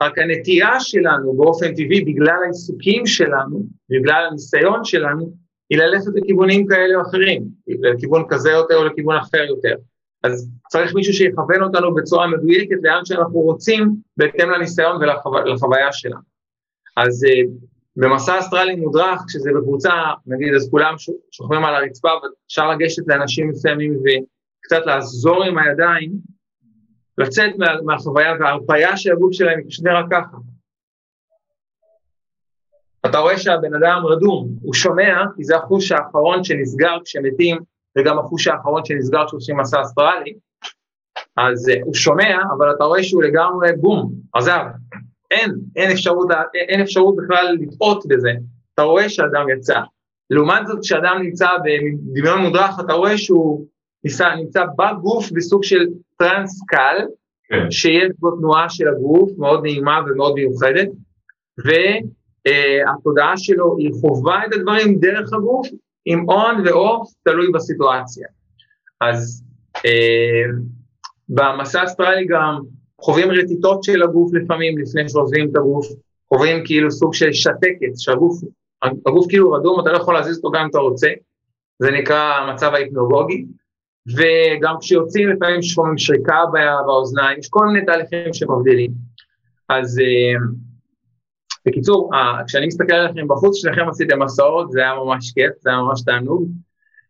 רק הנטייה שלנו באופן טבעי, בגלל העיסוקים שלנו, בגלל הניסיון שלנו, היא ללכת לכיוונים כאלה או אחרים, לכיוון כזה יותר או לכיוון אחר יותר. אז צריך מישהו שיכוון אותנו בצורה מדויקת לאן שאנחנו רוצים, בהתאם לניסיון ולחוויה שלנו. אז uh, במסע אסטרלי מודרך, כשזה בקבוצה, נגיד, אז כולם שוכבים על הרצפה ואפשר לגשת לאנשים מסוימים קצת לעזור עם הידיים, לצאת מה, מהחוויה וההרפאיה של הגוף שלהם היא פשוט נראה ככה. אתה רואה שהבן אדם רדום, הוא שומע, כי זה החוש האחרון שנסגר כשמתים, וגם החוש האחרון שנסגר כשעושים מסע אסטרלי, אז uh, הוא שומע, אבל אתה רואה שהוא לגמרי בום, עזב. אין, אין אפשרות, אין אפשרות בכלל לטעות בזה, אתה רואה שאדם יצא. לעומת זאת, כשאדם נמצא בדמיון מודרך, אתה רואה שהוא ניסה, נמצא בגוף בסוג של טרנס קל, כן. שיש בו תנועה של הגוף מאוד נעימה ומאוד מיוחדת, והתודעה uh, שלו היא חווה את הדברים דרך הגוף, עם און ואוף, תלוי בסיטואציה. אז uh, במסע אסטרלי גם חווים רטיטות של הגוף לפעמים לפני שעוזבים את הגוף, חווים כאילו סוג של שתקת, שהגוף הגוף כאילו רדום, אתה לא יכול להזיז אותו גם אם אתה רוצה, זה נקרא המצב ההיפנוגוגי. וגם כשיוצאים לפעמים שומעים שריקה באוזניים, יש כל מיני תהליכים שמבדילים. אז אה, בקיצור, כשאני מסתכל עליכם בחוץ, שניכם עשיתם מסעות, זה היה ממש כיף, זה היה ממש תענוג.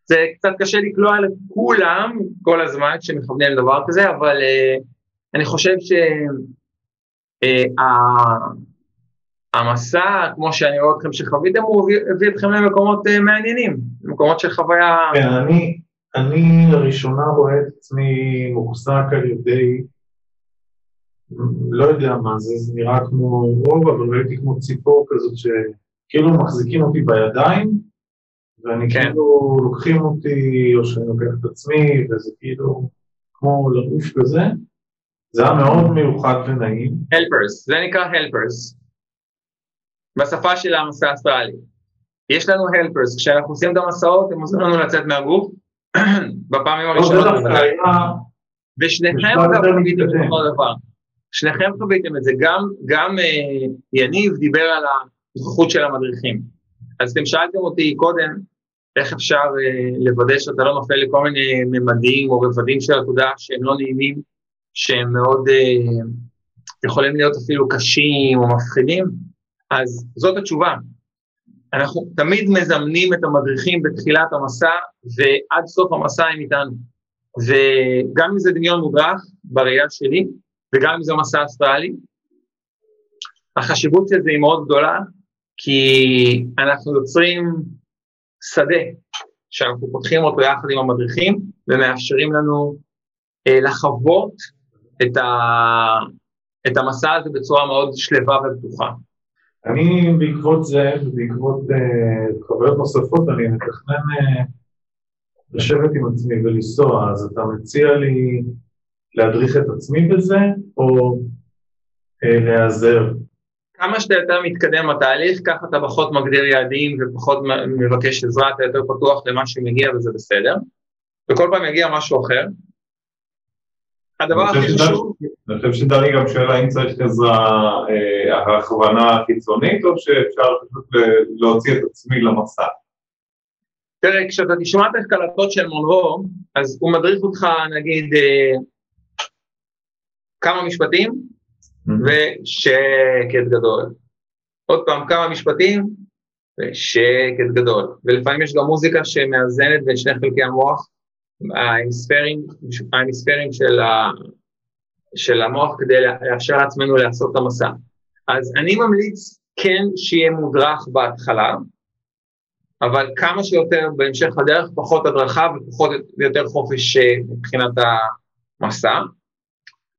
זה קצת קשה לקלוע לכולם כל הזמן כשמכוונים לדבר כזה, אבל uh, אני חושב שהמסע, uh, כמו שאני רואה אתכם שחוויתם, הוא הביא אתכם למקומות uh, מעניינים, למקומות של חוויה... כן, אני, אני לראשונה רואה את עצמי מוחזק על ידי, לא יודע מה זה, זה נראה כמו רוב, אבל ראיתי כמו ציפור כזאת שכאילו מחזיקים אותי בידיים, ואני כן. כאילו לוקחים אותי, או שאני לוקח את עצמי, וזה כאילו כמו לעוף כזה. זה היה מאוד מיוחד ונעים. Helpers, זה נקרא Helpers. בשפה של המסע האסטרלי. יש לנו Helpers, כשאנחנו עושים את המסעות, הם עוזרים לנו לצאת מהגוף, בפעמים הראשונות. ושניכם אגב בדיוק אותו דבר. שניכם חוויתם את זה, גם, גם אה, יניב דיבר על הנוכחות של המדריכים. אז אתם שאלתם אותי קודם, איך אפשר אה, לוודא שאתה לא נופל לכל מיני ממדים או רבדים של התודעה שהם לא נעימים, שהם מאוד, אה, יכולים להיות אפילו קשים או מפחידים? אז זאת התשובה. אנחנו תמיד מזמנים את המדריכים בתחילת המסע, ועד סוף המסע הם איתנו. וגם אם זה דמיון מודרך, בראייה שלי, וגם אם זה מסע אסטרלי, החשיבות של זה היא מאוד גדולה, כי אנחנו יוצרים שדה שאנחנו פותחים אותו יחד עם המדריכים ומאפשרים לנו אה, לחוות את, ה, את המסע הזה בצורה מאוד שלווה ובטוחה. אני בעקבות זה, ובעקבות uh, חוויות נוספות, אני מתכנן uh, לשבת עם עצמי ולנסוע, אז אתה מציע לי להדריך את עצמי בזה, או uh, להיעזר? כמה שאתה יותר מתקדם בתהליך, ככה אתה פחות מגדיר יעדים ופחות מבקש עזרה, אתה יותר פתוח למה שמגיע וזה בסדר, וכל פעם יגיע משהו אחר. הדבר הכי חשוב... אני חושב שדני גם שואל האם צריך עזרה, אה, הכוונה חיצונית, או שאפשר פשוט להוציא את עצמי למסע? תראה, כשאתה תשמע את הקלטות של מונרו, אז הוא מדריך אותך נגיד אה, כמה משפטים, ושקט גדול. עוד פעם כמה משפטים, ושקט גדול. ולפעמים יש גם מוזיקה שמאזנת בין שני חלקי המוח, ההמיספרים, ההמיספרים של, ה, של המוח כדי לאפשר לעצמנו לעשות את המסע. אז אני ממליץ כן שיהיה מודרך בהתחלה, אבל כמה שיותר בהמשך הדרך, פחות הדרכה ופחות ויותר חופש אה, מבחינת המסע.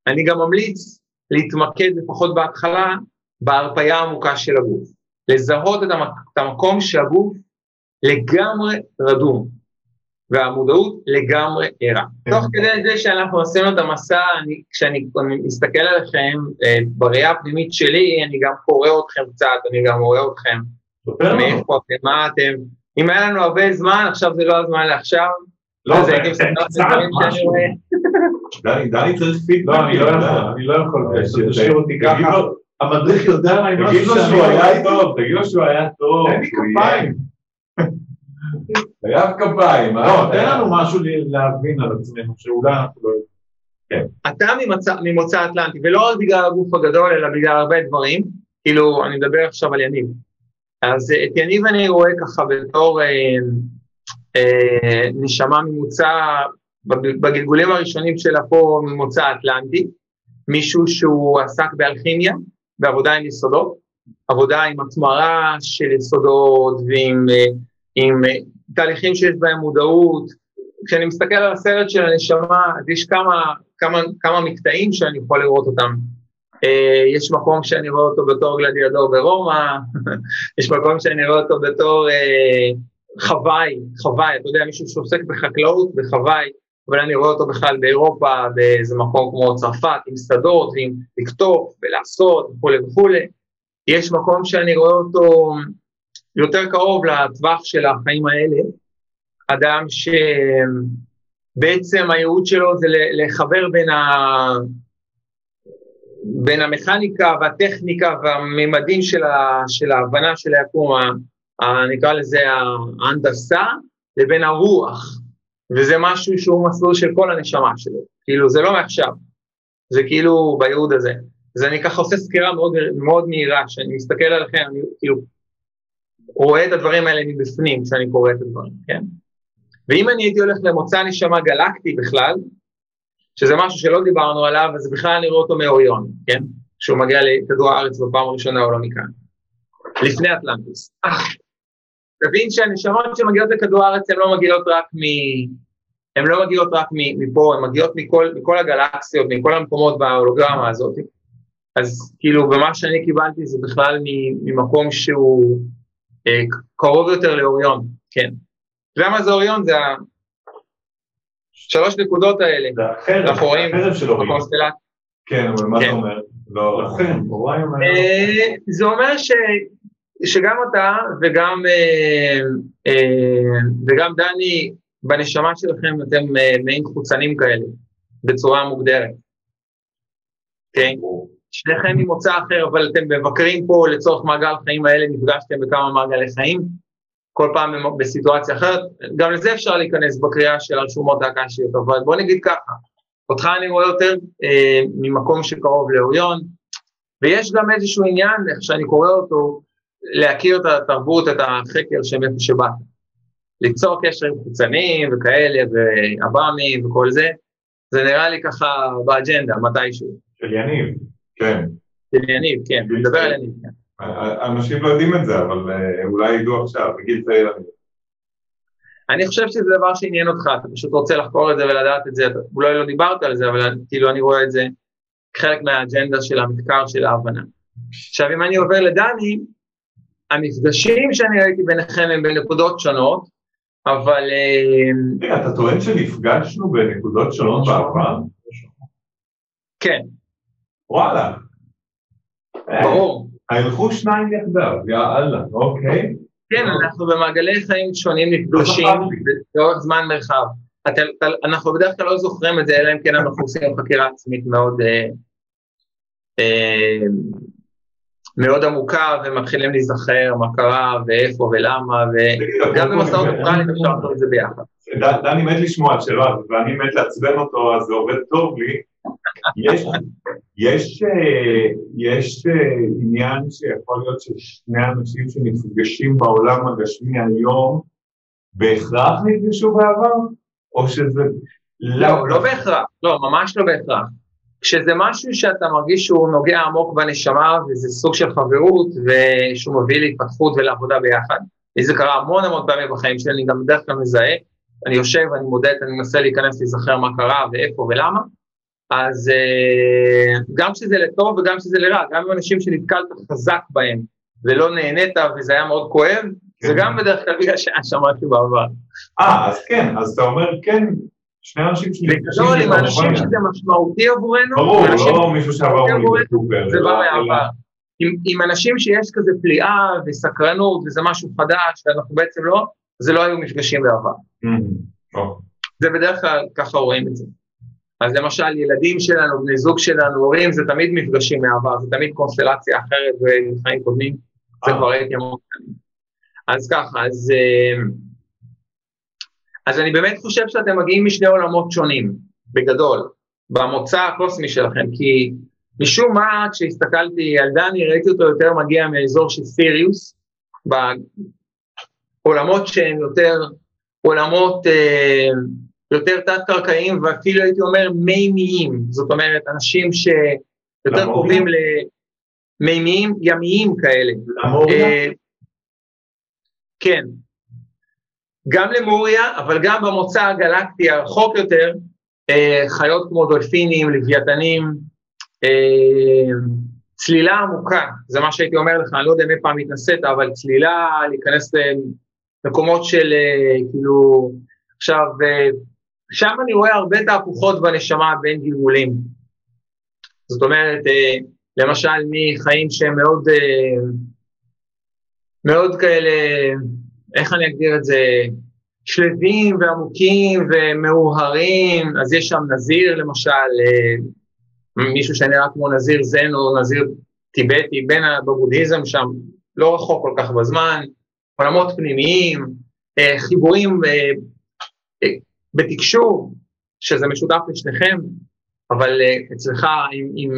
אני גם ממליץ להתמקד לפחות בהתחלה בהרפאיה העמוקה של הגוף, לזהות את המקום שהגוף לגמרי רדום, והמודעות לגמרי ערה. כן. תוך כדי זה שאנחנו עשינו את המסע, אני, כשאני מסתכל עליכם אה, בראייה הפנימית שלי, אני גם קורא אתכם קצת, אני גם רואה אתכם, מאיפה אתם, מה אתם, אם היה לנו הרבה זמן, עכשיו זה לא הזמן לעכשיו, לא, זה קצת משהו. דני, דני צריך פידבק. לא, אני לא יכול, אני לא יכול, תשאיר אותי ככה. המדריך יודע מה עם משהו תגיד לו שהוא היה טוב, תגיד לו שהוא היה טוב. תן לי כפיים. חייב כפיים. לא, תן לנו משהו להבין על עצמנו, שאולי אנחנו לא יודעים. כן. אתה ממוצא אטלנטי, ולא רק בגלל הגוף הגדול, אלא בגלל הרבה דברים, כאילו, אני מדבר עכשיו על יניב. אז את יניב אני רואה ככה בתור אה, אה, נשמה ממוצע, בגלגולים הראשונים שלה פה ממוצא אטלנטי, מישהו שהוא עסק באלכימיה, בעבודה עם יסודות, עבודה עם התמרה של יסודות ועם אה, עם אה, תהליכים שיש בהם מודעות. כשאני מסתכל על הסרט של הנשמה, אז יש כמה, כמה, כמה מקטעים שאני יכול לראות אותם. אה, יש מקום שאני רואה אותו בתור גלדיאדור ברומא, יש מקום שאני רואה אותו בתור חוואי, חוואי, אתה יודע, מישהו שעוסק בחקלאות, בחוואי, אבל אני רואה אותו בכלל באירופה, באיזה מקום כמו צרפת, עם שדות, ועם לקטוף ולעשות וכולי וכולי. יש מקום שאני רואה אותו יותר קרוב לטווח של החיים האלה, אדם שבעצם הייעוד שלו זה לחבר בין, ה... בין המכניקה והטכניקה והממדים של, ה... של ההבנה של היקום, ה... נקרא לזה ההנדסה, לבין הרוח, וזה משהו שהוא מסלול של כל הנשמה שלו, כאילו זה לא מעכשיו, זה כאילו בייעוד הזה. אז אני ככה עושה סקירה מאוד, מאוד מהירה, שאני מסתכל עליכם, אני כאילו רואה את הדברים האלה מבפנים כשאני קורא את הדברים, כן? ואם אני הייתי הולך למוצא נשמה גלקטי בכלל, שזה משהו שלא דיברנו עליו, אז בכלל אני רואה אותו מאוריון, כן? כשהוא מגיע לכדור הארץ בפעם הראשונה או לא מכאן, לפני אטלנטיס. תבין שהנשמות שמגיעות לכדור הארץ הן לא מגיעות רק מ... הן לא מגיעות רק מפה, הן מגיעות מכל, מכל הגלקסיות, מכל המקומות בהולוגרמה הזאת. אז כאילו, במה שאני קיבלתי זה בכלל ממקום שהוא אה, קרוב יותר לאוריון, כן. למה זה אוריון? זה השלוש נקודות האלה. זה החרב, אנחנו רואים בקונסטלציה. כן, אבל מה אתה כן. אומר? לא, לכן, אה, זה אומר ש... שגם אתה וגם, אה, וגם דני, בנשמה שלכם אתם מעין חוצנים כאלה, בצורה מוגדרת. כן, שניכם ממוצא אחר, אבל אתם מבקרים פה לצורך מעגל חיים האלה, נפגשתם בכמה מעגלי חיים, כל פעם בסיטואציה אחרת, גם לזה אפשר להיכנס בקריאה של הרשומות האקשיות, אבל בוא נגיד ככה, אותך אני רואה יותר אה, ממקום שקרוב לאוריון, ויש גם איזשהו עניין, איך שאני קורא אותו, להכיר את התרבות, את החקר של איפה שבאת. ליצור קשר עם חוצנים וכאלה, ועב"מים וכל זה, זה נראה לי ככה באג'נדה, מתישהו. של יניב, כן. של יניב, כן, אני מדבר על יניב, כן. אנשים לא יודעים את זה, אבל אה, אולי ידעו עכשיו, בגיל צעיר. אני חושב שזה דבר שעניין אותך, אתה פשוט רוצה לחקור את זה ולדעת את זה, אולי לא דיברת על זה, אבל כאילו אני רואה את זה חלק מהאג'נדה של המחקר של ההבנה. עכשיו אם אני עובר לדני, המפגשים שאני ראיתי ביניכם הם בנקודות שונות, אבל... אה, אתה טוען שנפגשנו בנקודות שונות בעבר? כן. וואלה. ברור. הלכו שניים יחדיו, יא אללה, אוקיי. כן, אנחנו במעגלי חיים שונים נפגשים לאורך זמן מרחב. אנחנו בדרך כלל לא זוכרים את זה, אלא אם כן אנחנו עושים חקירה עצמית מאוד אה, אה, מאוד עמוקה ומתחילים להיזכר מה קרה ואיפה ולמה וגם במסעות אוקראליים אפשר לעשות את זה ביחד. דני מת לשמוע את שלו ואני מת לעצבן אותו אז זה עובד טוב לי. יש, יש, יש אה, עניין שיכול להיות ששני אנשים שנפגשים בעולם הגשמי היום בהכרח נפגשו בעבר? או שזה... לא, לא בהכרח, לא, ממש לא בהכרח. כשזה משהו שאתה מרגיש שהוא נוגע עמוק בנשמה וזה סוג של חברות ושהוא מביא להתפתחות ולעבודה ביחד. לי זה קרה המון המון פעמים בחיים שלי, אני גם בדרך כלל מזהה, אני יושב, אני מודד, אני מנסה להיכנס, להיזכר מה קרה ואיפה ולמה, אז אה, גם כשזה לטוב וגם כשזה לרע, גם עם אנשים שנתקלת חזק בהם ולא נהנית וזה היה מאוד כואב, זה כן. גם בדרך כלל בגלל שהיה שם משהו בעבר. אה, אז כן, אז אתה אומר כן, שני אנשים שנפגשים בגדול, עם אנשים שזה משמעותי עבורנו, ברור, לא מישהו שעבר בסופר. זה בא מהעבר. עם אנשים שיש כזה פליאה וסקרנות וזה משהו חדש ואנחנו בעצם לא, זה לא היו מפגשים בעבר. זה בדרך כלל ככה רואים את זה. אז למשל ילדים שלנו, בני זוג שלנו, הורים, זה תמיד מפגשים מהעבר, זה תמיד קונסטלציה אחרת בחיים קודמים, זה כבר הייתי המון אז ככה, אז... אז אני באמת חושב שאתם מגיעים משני עולמות שונים, בגדול, במוצא הקוסמי שלכם, כי משום מה כשהסתכלתי על דני ראיתי אותו יותר מגיע מאזור של סיריוס, בעולמות שהם יותר עולמות אה, יותר תת-קרקעיים ואפילו הייתי אומר מימיים, זאת אומרת אנשים שיותר קרובים למימיים, ימיים כאלה. אה, כן, גם למוריה, אבל גם במוצא הגלקטי הרחוק יותר, אה, חיות כמו דולפינים, לוויתנים, אה, צלילה עמוקה, זה מה שהייתי אומר לך, אני לא יודע אם אי פעם התנסית, אבל צלילה, להיכנס למקומות של אה, כאילו, עכשיו, שם אני רואה הרבה תהפוכות בנשמה בין גלגולים. זאת אומרת, למשל מחיים שהם מאוד, מאוד כאלה, איך אני אגדיר את זה, שלווים ועמוקים ומאוהרים, אז יש שם נזיר למשל, אה, מישהו שנראה כמו נזיר זן או נזיר טיבטי, בין בבודהיזם שם, לא רחוק כל כך בזמן, עולמות פנימיים, אה, חיבורים אה, בתקשור, שזה משותף לשניכם, אבל אצלך עם, עם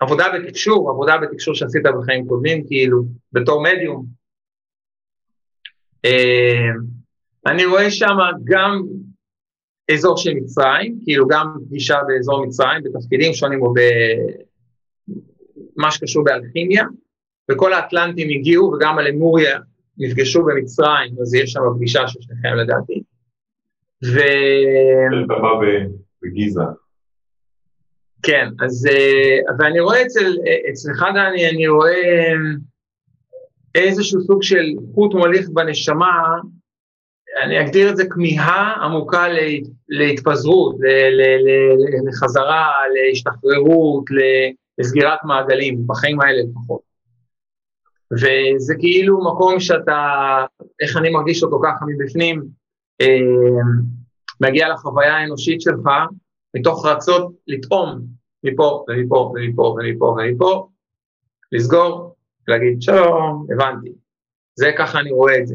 עבודה בתקשור, עבודה בתקשור שעשית בחיים קודמים, כאילו, בתור מדיום, אני רואה שם גם אזור של מצרים, כאילו גם פגישה באזור מצרים, בתפקידים שונים או במה שקשור באלכימיה, וכל האטלנטים הגיעו וגם הלמוריה נפגשו במצרים, אז יש שם פגישה של שניכם לדעתי. ו... אתה בא בגיזה. כן, אז אה, ואני רואה אצל, אצלך דני, אני רואה איזשהו סוג של חוט מוליך בנשמה, אני אגדיר את זה כמיהה עמוקה להתפזרות, לחזרה, להשתחררות, לסגירת מעגלים, בחיים האלה לפחות. וזה כאילו מקום שאתה, איך אני מרגיש אותו ככה מבפנים, אה, מגיע לחוויה האנושית שלך, מתוך רצות לטעום מפה ומפה ומפה ומפה ומפה, לסגור, להגיד שלום, הבנתי. זה ככה אני רואה את זה.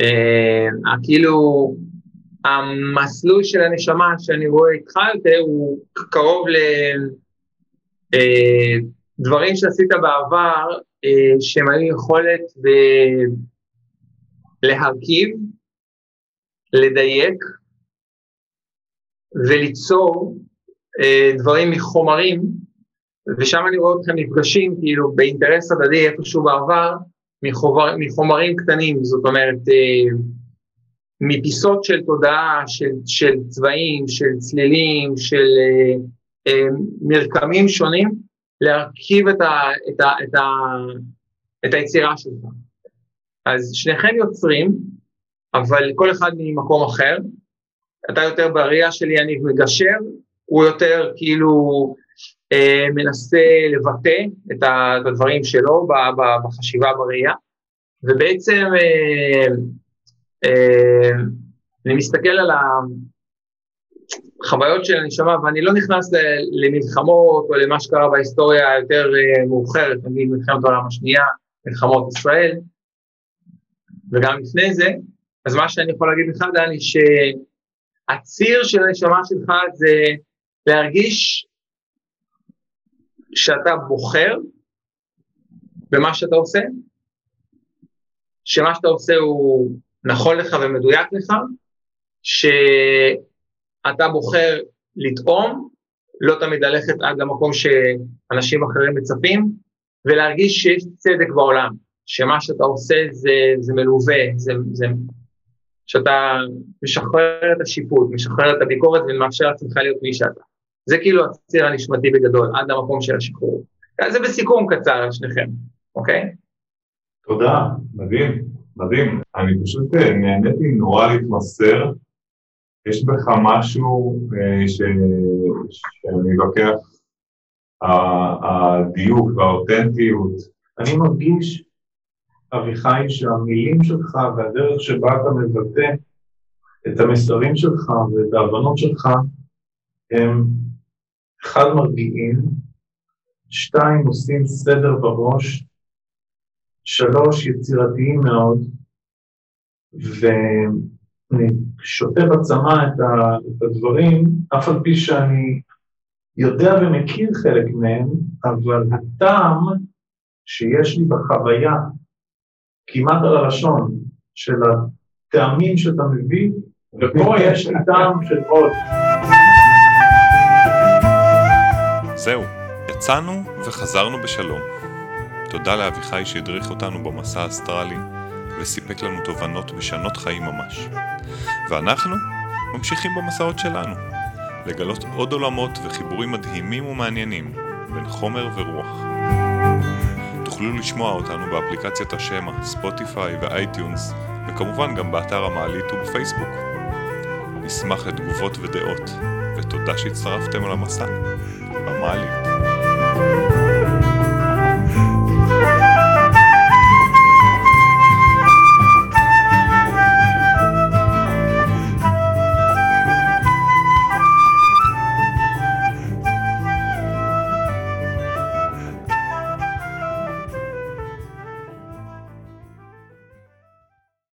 אה, כאילו, המסלול של הנשמה שאני רואה איתך יותר הוא קרוב לדברים אה, שעשית בעבר, אה, שהם היו יכולת ב... להרכיב, לדייק וליצור דברים מחומרים, ושם אני רואה אתכם נפגשים כאילו באינטרס הדדי איפשהו בעבר, מחומר, מחומרים קטנים, זאת אומרת, אה, מפיסות של תודעה, של, של צבעים, של צלילים, של אה, אה, מרקמים שונים, להרכיב את, ה, את, ה, את, ה, את היצירה שלך. אז שניכם יוצרים, אבל כל אחד ממקום אחר. אתה יותר בראייה שלי, אני מגשר, הוא יותר כאילו מנסה לבטא את, הדברים שלו בחשיבה בראייה, ובעצם אה, אה, אני מסתכל על החוויות של הנשמה, ואני לא נכנס למלחמות או למה שקרה בהיסטוריה היותר אה, מאוחרת, נגיד מלחמת העולם השנייה, מלחמות ישראל, וגם לפני זה, אז מה שאני יכול להגיד לך, דני, שהציר של הנשמה שלך זה להרגיש שאתה בוחר במה שאתה עושה, שמה שאתה עושה הוא נכון לך ומדויק לך, שאתה בוחר לטעום, לא תמיד ללכת עד למקום שאנשים אחרים מצפים, ולהרגיש שיש צדק בעולם, שמה שאתה עושה זה, זה מלווה, זה, זה, שאתה משחרר את השיפוט, משחרר את הביקורת ומאפשר לעצמך להיות מי שאתה. זה כאילו הציר הנשמתי בגדול, עד למקום של השחרור. זה בסיכום קצר על שניכם, אוקיי? תודה, מדהים, מדהים. אני פשוט אה, נהניתי נורא להתמסר. יש בך משהו אה, ש... שאני לוקח, הדיוק והאותנטיות. אני מרגיש, אביחי, שהמילים שלך והדרך שבה אתה מבטא את המסרים שלך ואת ההבנות שלך הם אחד מרגיעים, שתיים עושים סדר בראש, שלוש יצירתיים מאוד, ואני שותה בצמא את, הדברים, אף על פי שאני יודע ומכיר חלק מהם, אבל הטעם שיש לי בחוויה, כמעט על הלשון, של הטעמים שאתה מביא, ופה יש לי טעם של עוד. זהו, יצאנו וחזרנו בשלום. תודה לאביחי שהדריך אותנו במסע האסטרלי וסיפק לנו תובנות משנות חיים ממש. ואנחנו ממשיכים במסעות שלנו, לגלות עוד עולמות וחיבורים מדהימים ומעניינים בין חומר ורוח. תוכלו לשמוע אותנו באפליקציית השמע, Spotify ו iTunes, וכמובן גם באתר המעלית ובפייסבוק. נשמח לתגובות ודעות, ותודה שהצטרפתם למסע. Mali.